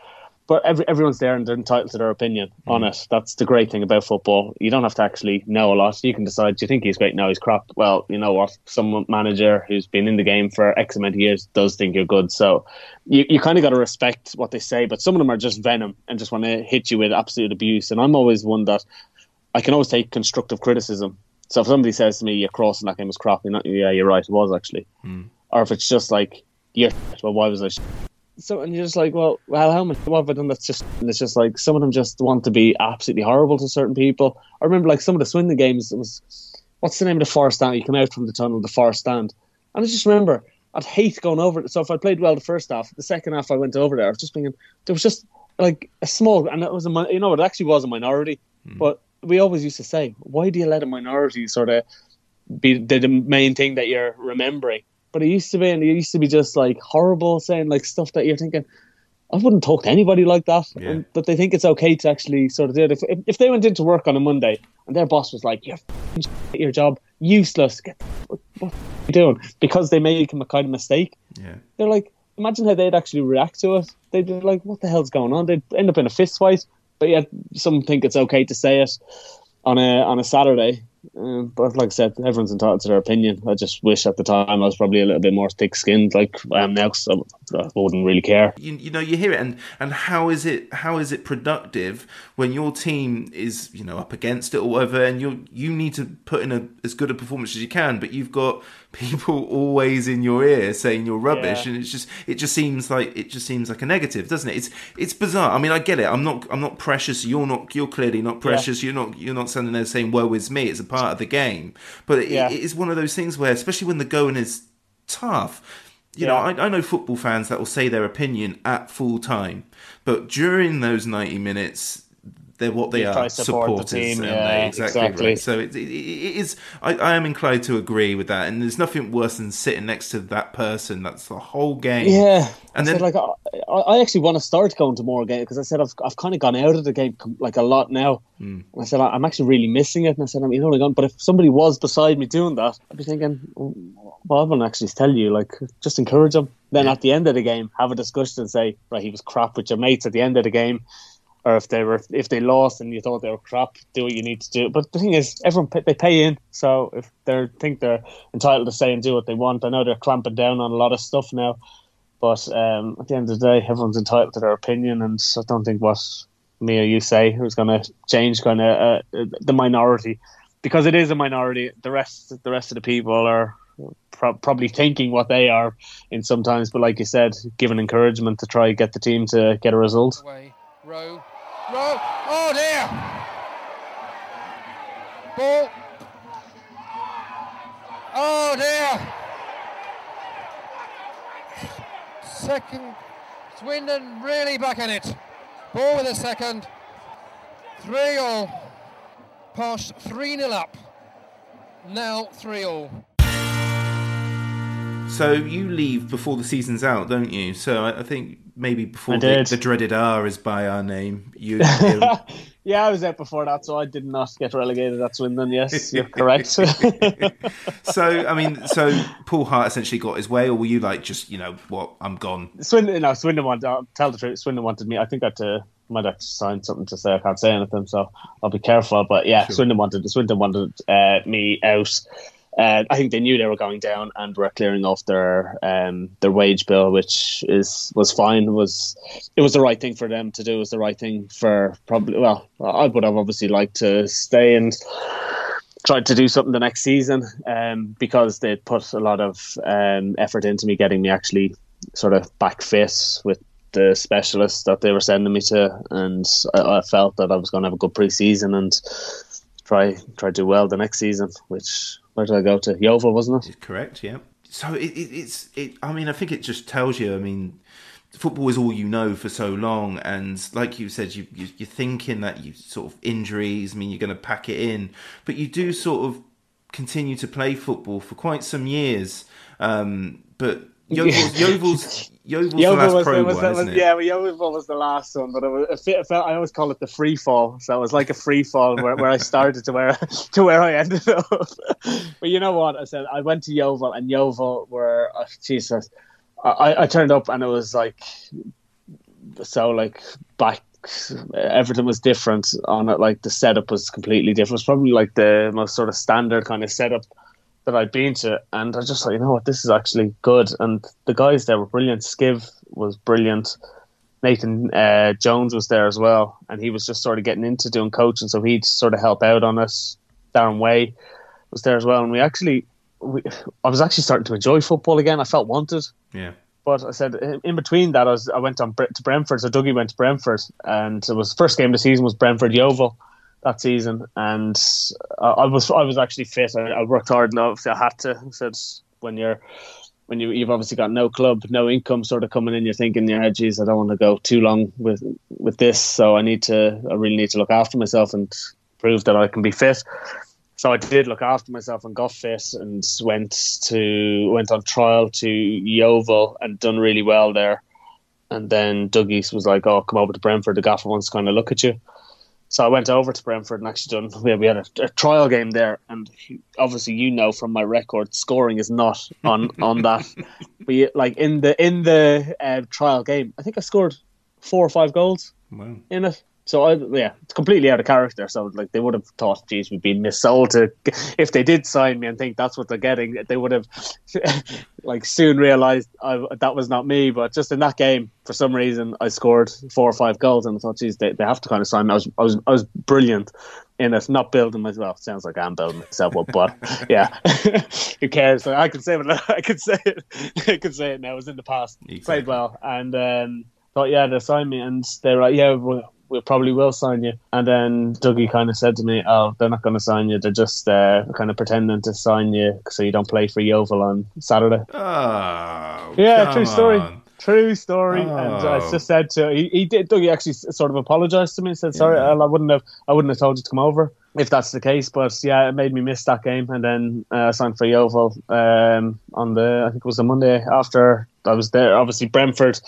But every, everyone's there and they're entitled to their opinion Mm. on it. That's the great thing about football. You don't have to actually know a lot. You can decide, do you think he's great? No, he's crap. Well, you know what? Some manager who's been in the game for X amount of years does think you're good. So you, you kind of got to respect what they say. But some of them are just venom and just want to hit you with absolute abuse. And I'm always one that I can always take constructive criticism. So if somebody says to me, "Your crossing that game was crap," you're not, yeah, you're right, it was actually. Or if it's just like, "You're well, why was I?" So and you're just like, well, well, how much what have I done? That's just and it's just like some of them just want to be absolutely horrible to certain people. I remember like some of the Swindon games. It was what's the name of the forest stand? You come out from the tunnel, the forest stand, and I just remember I'd hate going over. it. So if I played well the first half, the second half I went over there. I was just thinking there was just like a small, and it was a you know it actually was a minority, hmm. but we always used to say, why do you let a minority sort of be the, the main thing that you're remembering? But it used to be, and it used to be just like horrible, saying like stuff that you're thinking. I wouldn't talk to anybody like that, Yeah. and, but they think it's okay to actually sort of do it. If, if, if they went into work on a Monday and their boss was like, "You're at your job, useless," get what, what are you doing? Because they make a kind of mistake, Yeah. they're like, imagine how they'd actually react to it. They'd be like, what the hell's going on? They'd end up in a fist fight, but yet some think it's okay to say it on a on a Saturday. Um, but like I said, everyone's entitled to their opinion. I just wish at the time I was probably a little bit more thick-skinned, like I am now, so I wouldn't really care. you, you know you hear it and and how is it how is it productive when your team is you know up against it or whatever and you you need to put in a as good a performance as you can but you've got people always in your ear saying you're rubbish Yeah. and it's just it just seems like it just seems like a negative doesn't it? It's it's bizarre. I mean i get it. I'm not i'm not precious. You're not you're clearly not precious. You're not you're not standing there saying woe is me. It's a part of the game. But it, Yeah. it is one of those things where especially when the going is tough you know, I, I know football fans that will say their opinion at full time, but during those ninety minutes, they're what they You are support the team, yeah, they? exactly. exactly. Right. So it, it, it is. I, I am inclined to agree with that, and there's nothing worse than sitting next to that person. That's the whole game. Yeah, And I then- said, like I, I actually want to start going to more games because I said I've I've kind of gone out of the game like a lot now. And I said I'm actually really missing it, and I said I'm know gone. But if somebody was beside me doing that, I'd be thinking, well, I wouldn't actually tell you. Like, just encourage them. Then at the end of the game, have a discussion and say, right, he was crap with your mates at the end of the game. Or if they were, if they lost and you thought they were crap, do what you need to do. But the thing is, everyone they pay in, so if they think they're entitled to say and do what they want, I know they're clamping down on a lot of stuff now. But um, at the end of the day, everyone's entitled to their opinion, and I don't think what me or you say is going to change kind of uh, the minority, because it is a minority. The rest, the rest of the people are pro- probably thinking what they are in sometimes. But like you said, giving encouragement to try get the team to get a result. Row. Oh dear. Ball. Oh dear. Second. Swindon really back in it. Ball with a second. Three all. Posh 3 0 up. Now 3 all. So you leave before the season's out, don't you? So I, I think maybe before the, the dreaded R is by our name, you. yeah, I was out before that, so I did not get relegated at Swindon. Yes, you're correct. so I mean, so Paul Hart essentially got his way, or were you like just you know what? I'm gone. Swindon, no, Swindon wanted. I'll tell the truth. Swindon wanted me. I think I had to might have to sign something to say I can't say anything, so I'll be careful. But yeah, Swindon wanted. Swindon wanted uh, me out. Uh, I think they knew they were going down and were clearing off their um, their wage bill, which is was fine. It was it was the right thing for them to do. It was the right thing for probably. Well, I would have obviously liked to stay and tried to do something the next season um, because they'd put a lot of um, effort into me getting me actually sort of back fit with the specialists that they were sending me to, and I, I felt that I was going to have a good pre-season and try try to do well the next season. Which where did I go to? Yeovil, wasn't it? Correct. Yeah. So it, it, it's it. I mean, I think it just tells you. I mean, football is all you know for so long, and like you said, you, you you're thinking that you sort of injuries. I mean, you're going to pack it in, but you do sort of continue to play football for quite some years. Um, but Yeovil's, Yeovil's, Yeovil's the last was, pro was, one, was, yeah, well, Yeovil was the last one, but it was, it felt, I always call it the free fall. So it was like a free fall where, where I started to where to where I ended up. but you know what? I said I went to Yeovil, and Yeovil were oh, Jesus. I, I turned up, and it was like so like back. Everything was different on it. Like the setup was completely different. It was probably like the most sort of standard kind of setup that I'd been to, and I just thought, you know what, this is actually good. And the guys there were brilliant. Skiv was brilliant. Nathan uh, Jones was there as well, and he was just sort of getting into doing coaching, so he'd sort of help out on us. Darren Way was there as well, and we actually, we, I was actually starting to enjoy football again. I felt wanted, Yeah. but I said in- in between that, I was I went on to Brentford. So Dougie went to Brentford, and it was first game of the season was Brentford Yeovil that season, and I, was I was actually fit. I, I worked hard, and obviously I had to. Said when you're when you you've obviously got no club, no income, sort of coming in, you're thinking, yeah, geez, I don't want to go too long with with this, so I need to I really need to look after myself and prove that I can be fit. So I did look after myself and got fit and went to went on trial to Yeovil and done really well there. And then Dougie was like, "Oh, come over to Brentford. The gaffer wants to kind of look at you." So I went over to Brentford and actually done. We had, we had a, a trial game there, and obviously you know from my record, scoring is not on on that. You- like in the in the uh, trial game, I think I scored four or five goals Wow. in it. So I, yeah, it's completely out of character. So like they would have thought, geez, we've been missold to. If they did sign me and think that's what they're getting, they would have like soon realised I, that was not me. But just in that game, for some reason, I scored four or five goals, and I thought, geez, they, they have to kind of sign me. I was I was I was brilliant in it, not building myself. Sounds like I'm building myself up, but yeah, who cares? I can say it. I can say it. I can say it now. It was in the past. Exactly. Played well, and um, thought, yeah, they signed me, and they were like, yeah, we probably will sign you. And then Dougie kind of said to me, oh, they're not going to sign you. They're just uh, kind of pretending to sign you so you don't play for Yeovil on Saturday. Oh, Yeah, true story. on. True story. And I Oh. just said to he, he did. Dougie actually sort of apologized to me and said, "Sorry, Yeah. I wouldn't have. I wouldn't have told you to come over if that's the case." But yeah, it made me miss that game. And then uh, I signed for Yeovil um, on the I think it was a Monday after I was there. Obviously, Brentford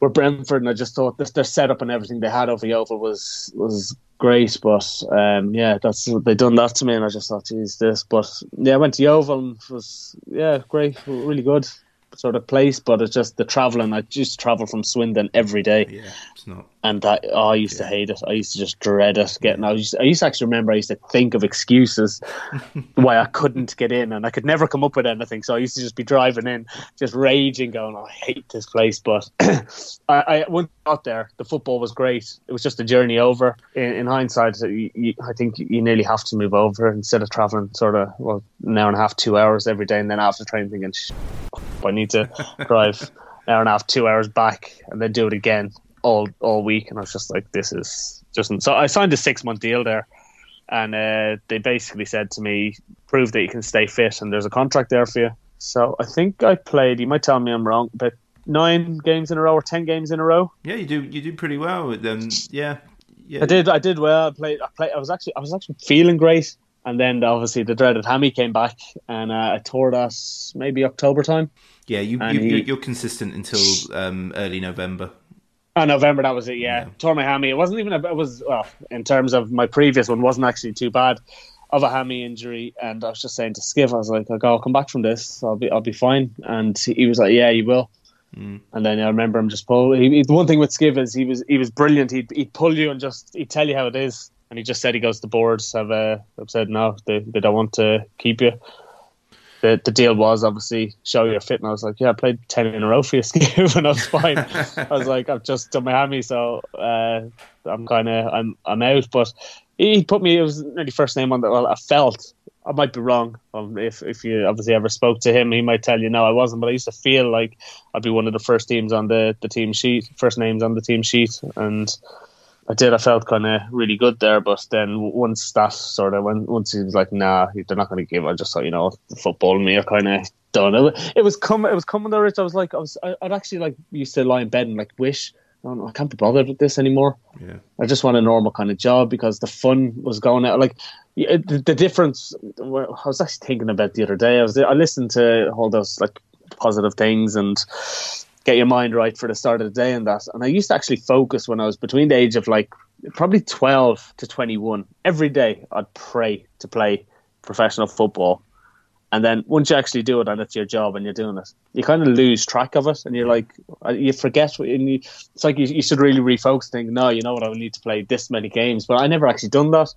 were Brentford, and I just thought this, their setup and everything they had over Yeovil was was great. But um, yeah, that's they done that to me, and I just thought, geez, this. But yeah, I went to Yeovil and it was yeah, great, really good sort of place. But it's just the traveling. I just travel from Swindon every day, Yeah, it's not. And that oh, I used to hate it. I used to just dread it. Getting, I used, I used to actually remember I used to think of excuses why I couldn't get in, and I could never come up with anything. So I used to just be driving in, just raging, going, oh, "I hate this place." But I, I once got there, the football was great. It was just a journey over. In, in hindsight, you, you, I think you nearly have to move over instead of traveling sort of well an hour and a half, two hours every day, and then after training thinking, "Sh- I need to drive an hour and a half, two hours back, and then do it again all all week. And I was just like, this is just so. I signed a six month deal there, and uh, they basically said to me, prove that you can stay fit, and there's a contract there for you. So I think I played. You might tell me I'm wrong, but nine games in a row or ten games in a row. Yeah, you do. You do pretty well with them. Yeah, yeah. I did. I did well. I played. I played. I was actually. I was actually feeling great. And then obviously the dreaded hammy came back, and uh, I tore that maybe October time. Yeah, you, you you're consistent until um, early November. Oh, November, that was it. Yeah, Yeah. tore my hammy. It wasn't even. A, it was well in terms of my previous one, wasn't actually too bad of a hammy injury. And I was just saying to Skiv, I was like, "Like, I'll come back from this. I'll be, I'll be fine." And he was like, "Yeah, you will." And then I remember him just pull. He, he- the one thing with Skiv is he was he was brilliant. He'd he'd pull you and just he'd tell you how it is. And he just said he goes to boards have uh, have said no, they they don't want to keep you. The, the deal was obviously show you're fit, and I was like, yeah, I played ten in a row for you, and I was fine. I was like, I've just done my hammy, so uh, I'm kind of I'm I'm out. But he put me. It was nearly first name on the. Well, I felt. I might be wrong. Um, if if you obviously ever spoke to him, he might tell you no, I wasn't. But I used to feel like I'd be one of the first teams on the the team sheet, first names on the team sheet, and I did. I felt kind of really good there. But then once that sort of when once he was like, nah, they're not going to give. I just thought, you know, football and me are kind of done. It, it was coming. It was coming there. Rich. I was like, I was. I, I'd actually like used to lie in bed and like wish. I, don't know, I can't be bothered with this anymore. Yeah. I just want a normal kind of job because the fun was going out. Like the, the difference. I was actually thinking about the other day. I was I listened to all those like positive things and get your mind right for the start of the day and that. And I used to actually focus when I was between the age of like probably 12 to 21. Every day I'd pray to play professional football. And then once you actually do it and it's your job and you're doing it, you kind of lose track of it and you're like, uh, you forget. What, and you, it's like you, you should really refocus think, no, you know what, I need to play this many games. But I never actually done that.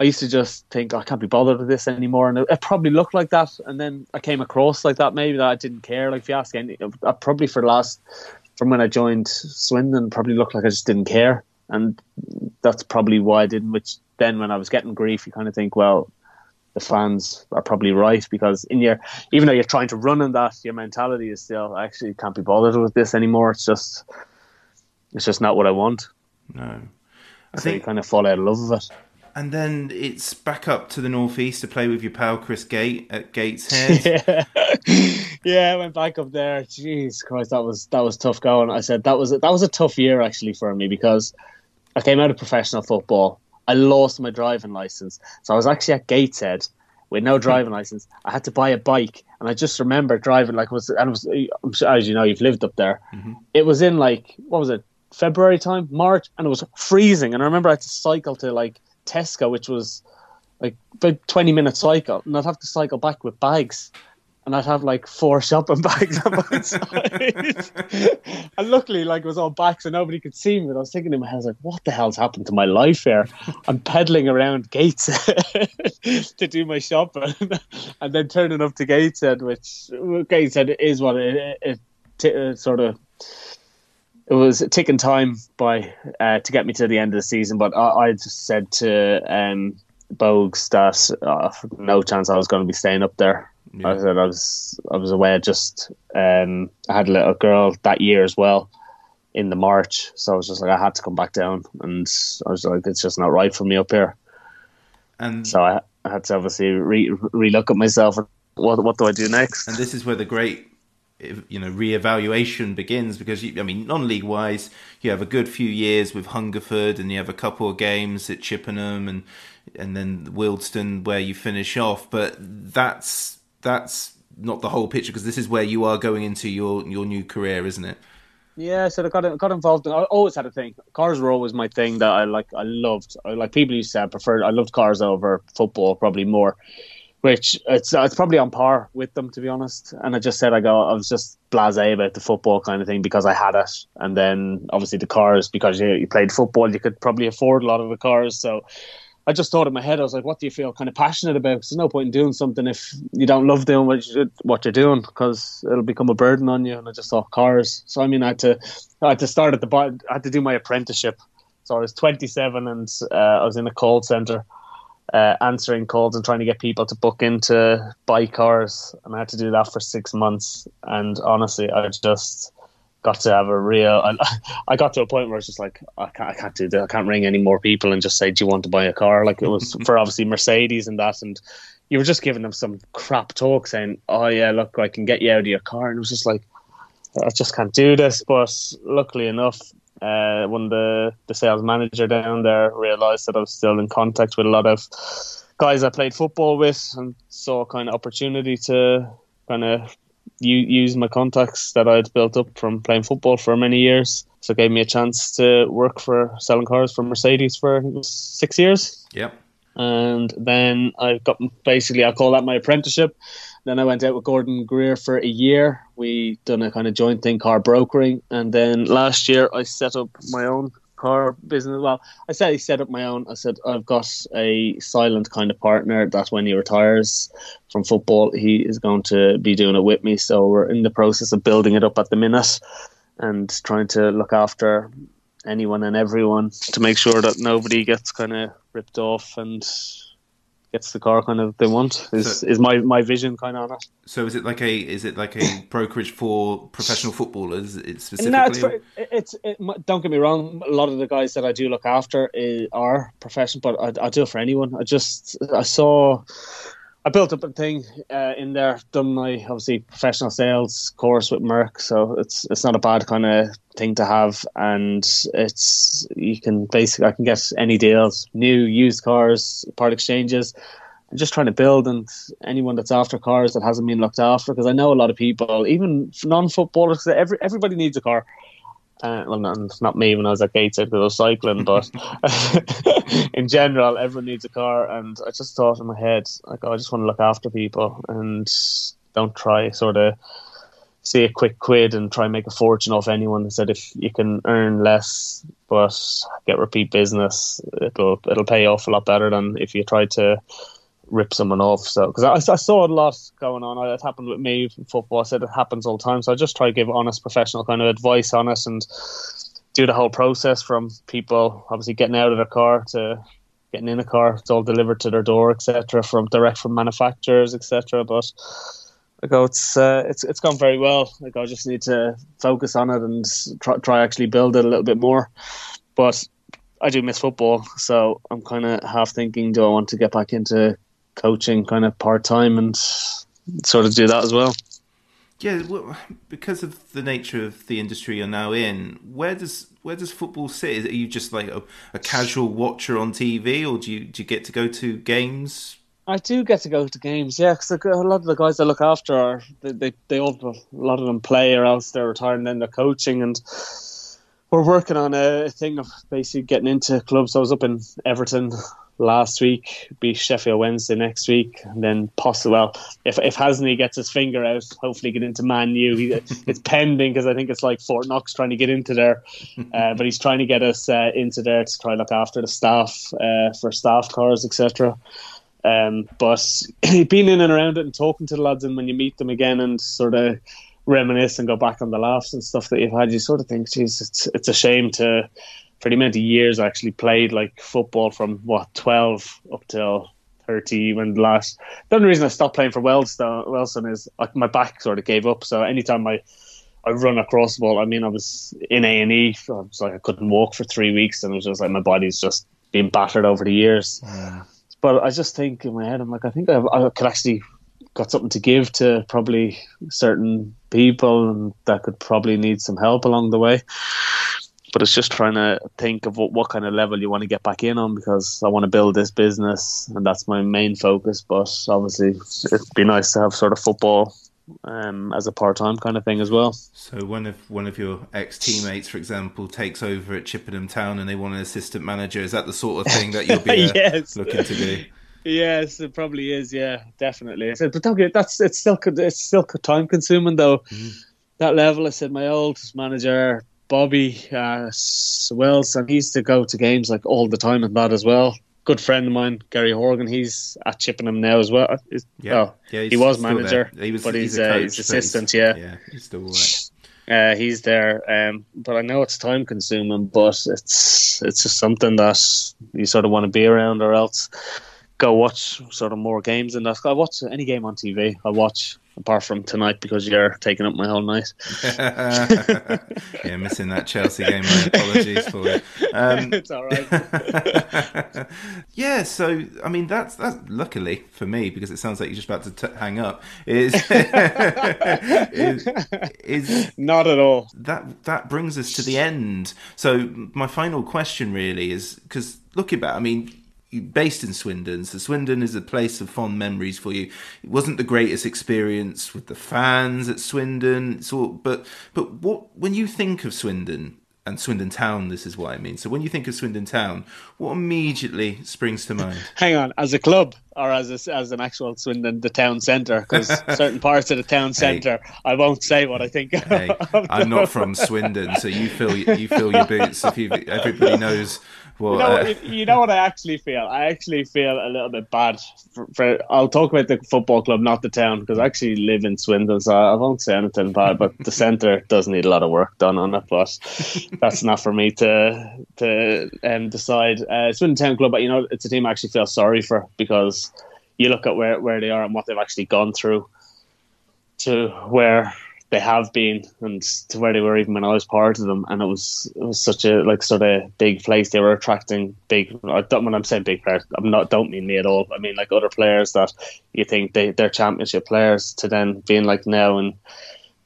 I used to just think oh, I can't be bothered with this anymore, and it, it, probably looked like that. And then I came across like that, maybe that I didn't care. Like if you ask any, I probably for the last from when I joined Swindon, probably looked like I just didn't care, and that's probably why I didn't. Which then, when I was getting grief, you kind of think, well, the fans are probably right because in your even though you're trying to run on that, your mentality is still I actually can't be bothered with this anymore. It's just it's just not what I want. No, I so think you kind of fall out of love with it. And then it's back up to the northeast to play with your pal Chris Gate at Gateshead. yeah. yeah, I went back up there. Jeez Christ, that was that was tough going. I said that was that was a tough year actually for me because I came out of professional football. I lost my driving license, so I was actually at Gateshead with no driving license. I had to buy a bike, and I just remember driving like was and it was as you know you've lived up there. Mm-hmm. It was in like what was it February time, March, and it was freezing. And I remember I had to cycle to like Tesco, which was like about 20 minute cycle, and I'd have to cycle back with bags. And I'd have like four shopping bags on my side. and luckily, like it was all back, so nobody could see me. But I was thinking in my head, I was like, what the hell's happened to my life here? I'm pedaling around Gateshead to do my shopping and then turning up to Gateshead, which Gateshead is what it, it, it, it sort of it was taking time by uh, to get me to the end of the season. But I, I just said to um, Bogues that uh, no chance I was going to be staying up there. Yeah. I said I was I was away. Just um, I had a little girl that year as well in the March, so I was just like I had to come back down, and I was like it's just not right for me up here. And so I, I had to obviously re relook at myself. What what do I do next? And this is where the great you know re-evaluation begins because you, I mean non-league wise you have a good few years with Hungerford and you have a couple of games at Chippenham and and then Wealdstone where you finish off but that's that's not the whole picture because this is where you are going into your your new career isn't it yeah, so I got got involved. In, I always had a thing. Cars were always my thing that I like. I loved. I, like people used to say I preferred. I loved cars over football probably more which it's it's probably on par with them to be honest. And I just said I go I was just blasé about the football kind of thing because I had it, and then obviously the cars because you, you played football, you could probably afford a lot of the cars. So I just thought in my head I was like, what do you feel kind of passionate about? Because there's no point in doing something if you don't love doing what, you, what you're doing because it'll become a burden on you. And I just thought cars. So I mean, I had to I had to start at the. I had to do my apprenticeship. So I was 27 and uh, I was in a call center uh, answering calls and trying to get people to book into buy cars, and I had to do that for six months. And honestly, I just got to have a real. I, I got to a point where it's just like I can't, I can't do that. I can't ring any more people and just say, "Do you want to buy a car?" Like it was for obviously Mercedes and that, and you were just giving them some crap talk, saying, "Oh yeah, look, I can get you out of your car," and it was just like. I just can't do this, but luckily enough, uh, when the, the sales manager down there realised that I was still in contact with a lot of guys I played football with and saw kind of opportunity to kind of use my contacts that I'd built up from playing football for many years. So it gave me a chance to work for selling cars for Mercedes for six years. Yep. And then I got basically I call that my apprenticeship. Then I went out with Gordon Greer for a year. We done a kind of joint thing, car brokering, and then last year I set up my own car business. Well, I said I set up my own. I said I've got a silent kind of partner that when he retires from football, he is going to be doing it with me. So we're in the process of building it up at the minute and trying to look after anyone and everyone to make sure that nobody gets kind of ripped off and gets the car kind of they want is so, is my my vision kind of on it. So is it like a is it like a brokerage for professional footballers? It's specifically. No, it's, for, it's it, don't get me wrong. A lot of the guys that I do look after is, are professional, but I, I do it for anyone. I just I saw I built up a thing uh, in there. Done my obviously professional sales course with Merc, so it's it's not a bad kind of thing to have, and it's you can basically I can get any deals, new used cars, part exchanges. and just trying to build and anyone that's after cars that hasn't been looked after because I know a lot of people, even non-footballers, every everybody needs a car. Uh, well, not, not me when I was at Gateshead because I was cycling, but in general, everyone needs a car. And I just thought in my head, like, oh, I just want to look after people and don't try sort of see a quick quid and try and make a fortune off anyone. I said if you can earn less but get repeat business, it'll it'll pay off a lot better than if you try to rip someone off. So because I, I, saw a lot going on. It happened with me in football. I said it happens all the time. So I just try to give honest, professional kind of advice on it and do the whole process from people obviously getting out of their car to getting in a car. It's all delivered to their door, etc. From direct from manufacturers, etc. But I go, it's uh, it's it's gone very well. Like I just need to focus on it and try try actually build it a little bit more. But I do miss football, so I'm kind of half thinking, do I want to get back into coaching kind of part time and sort of do that as well. Yeah, well, because of the nature of the industry you're now in, where does where does football sit? Are you just like a, a casual watcher on TV, or do you do you get to go to games? I do get to go to games, yeah, because a lot of the guys I look after are they, they they all a lot of them play or else they're retiring, then they're coaching, and we're working on a thing of basically getting into clubs. I was up in Everton last week, be Sheffield Wednesday next week, and then possibly, well, if if Hasney gets his finger out, hopefully get into Man U. it's pending because I think it's like Fort Knox trying to get into there, uh, but he's trying to get us uh, into there to try look after the staff uh, for staff cars, etc. Um, but being in and around it and talking to the lads, and when you meet them again and sort of reminisce and go back on the laughs and stuff that you've had, you sort of think, geez, it's it's a shame to for the amount of years I actually played like football from what twelve up till thirty. When the last the only reason I stopped playing for Wealdstone, is like my back sort of gave up. So anytime I I run across the ball, I mean I was in A and E. I was like I couldn't walk for three weeks, and it was just like my body's just been battered over the years. Yeah. But I just think in my head, I'm like I think I, I could actually got something to give to probably certain people and that could probably need some help along the way but it's just trying to think of what, what kind of level you want to get back in on because I want to build this business and that's my main focus. But obviously, it'd be nice to have sort of football um, as a part-time kind of thing as well. So one of one of your ex-teammates, for example, takes over at Chippenham Town and they want an assistant manager. Is that the sort of thing that you'll be uh, yes. looking to do? Yes, it probably is. Yeah, definitely. I said, but don't get that's it's still it's still time consuming though. Mm. That level, I said, my old manager Bobby uh, Wells, and he used to go to games like all the time and that as well. Good friend of mine, Gary Horgan, he's at Chippenham now as well. yeah, oh, yeah he was manager, he was, but he's, he's, uh, coach, he's assistant. He's, yeah, yeah, he's still uh, he's there, um, but I know it's time consuming. But it's it's just something that you sort of want to be around, or else go watch sort of more games. And I watch any game on TV. I watch apart from tonight because you're taking up my whole night. yeah, missing that Chelsea game. My apologies for it. Um, it's all right. yeah, so I mean that's that's luckily for me because it sounds like you're just about to t- hang up. Is, is is not at all. That that brings us to the end. So my final question really is because looking back, I mean based in Swindon. So Swindon is a place of fond memories for you. It wasn't the greatest experience with the fans at Swindon. So, but but what when you think of Swindon and Swindon Town, this is what I mean. So when you think of Swindon Town, what immediately springs to mind? Hang on, as a club or as a, as an actual Swindon, the town centre? Because certain parts of the town centre, hey, I won't say what I think. Hey, I'm not from Swindon, so you fill you fill your boots. If you everybody knows well, you, know, uh, you know what I actually feel? I actually feel a little bit bad. For, for I'll talk about the football club, not the town, because I actually live in Swindon, so I won't say anything bad. But the centre does need a lot of work done on it, but that's not for me to to um, decide. Uh, Swindon Town Club, but you know, it's a team I actually feel sorry for because you look at where where they are and what they've actually gone through to where they have been and to where they were even when I was part of them and it was it was such a like sort of big place. They were attracting big I don't when I'm saying big players I'm not don't mean me at all I mean like other players that you think they they're championship players to then being like now and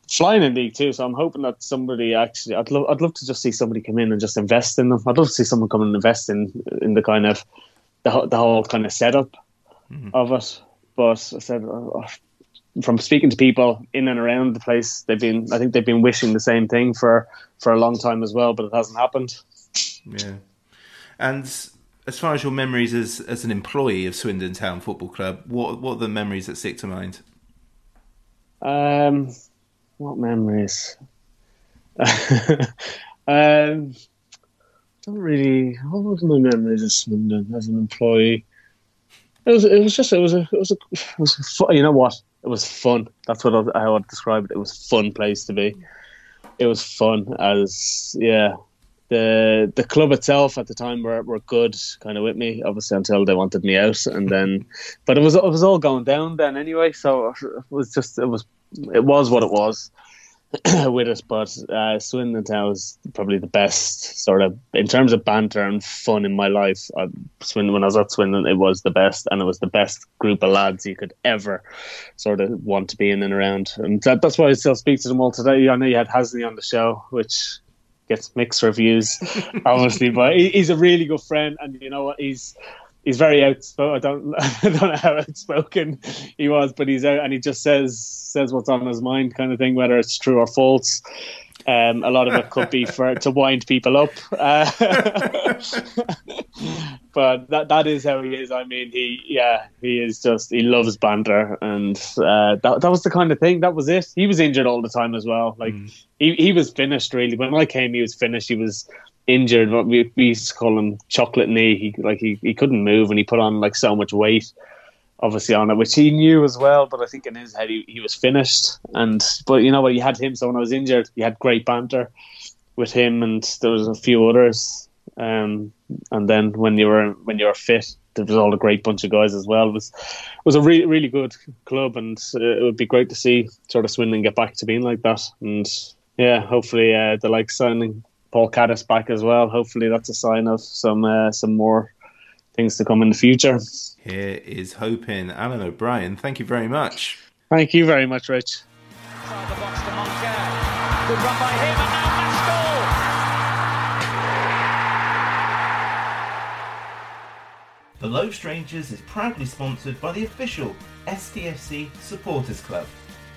flying in League Two so I'm hoping that somebody actually I'd love I'd love to just see somebody come in and just invest in them. I'd love to see someone come and invest in in the kind of the, the whole kind of setup of it. But I said, uh, from speaking to people in and around the place, they've been, I think they've been wishing the same thing for, for a long time as well, but it hasn't happened. Yeah. And as far as your memories as, as an employee of Swindon Town Football Club, what what are the memories that stick to mind? Um, what memories? um, don't really. What was my memories of Swindon as an employee? It was. It was just. It was a. It was a. It was a you know what? It was fun. That's what I, would describe it. It was fun place to be. It was fun as yeah. The the club itself at the time were, were good kind of with me obviously until they wanted me out and then but it was it was all going down then anyway so it was just it was it was what it was with us, but uh, Swindon Town was probably the best sort of in terms of banter and fun in my life. Uh, Swindon, when I was at Swindon, it was the best, and it was the best group of lads you could ever sort of want to be in and around. And that, that's why I still speak to them all today. I know you had Hasley on the show, which gets mixed reviews, obviously, but he, he's a really good friend, and you know what, he's he's very outspoken. I don't, I don't know how outspoken he was, but he's out and he just says says what's on his mind, kind of thing, whether it's true or false. Um, a lot of it could be for to wind people up, uh, but that that is how he is. I mean, he yeah, he is just he loves banter, and uh, that that was the kind of thing. That was it. He was injured all the time as well. Like mm. he he was finished really. When I came, he was finished. He was injured. We, we used to call him chocolate knee. He like he, he couldn't move and he put on like so much weight, obviously on it, which he knew as well. But I think in his head he, he was finished. And but you know what, you had him. So when I was injured, you had great banter with him, and there was a few others. Um, and then when you were when you were fit, there was all a great bunch of guys as well. It was it was a really really good club, and uh, it would be great to see sort of Swindon get back to being like that. And yeah, hopefully uh, the like signing Paul Caddis back as well. Hopefully, that's a sign of some uh, some more things to come in the future. Here is hoping. Alan O'Brien, thank you very much. Thank you very much, Rich. Good run by him, and now The Low Strangers is proudly sponsored by the official STFC Supporters Club.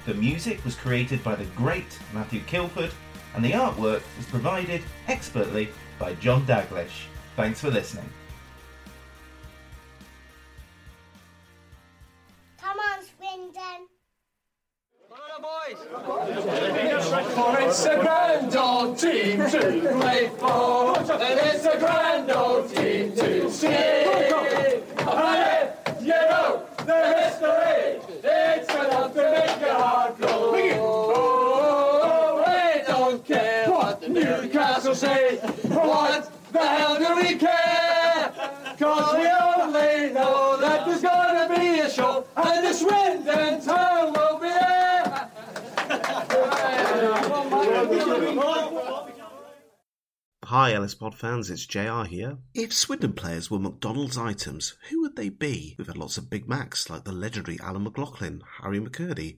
The music was created by the great Matthew Kilford and the artwork was provided expertly by John Daglish. Thanks for listening. Come on, Swindon. For it's a grand old team to play for, and it's a grand old team to see. And if you know the history, it's enough to make your heart glow. The do we care? Cause we only know that there's gonna be a show, and the Swindon town will be there. Hi, Ellis Pod fans, it's JR here. If Swindon players were McDonald's items, who would they be? We've had lots of Big Macs like the legendary Alan McLoughlin, Harry McCurdy,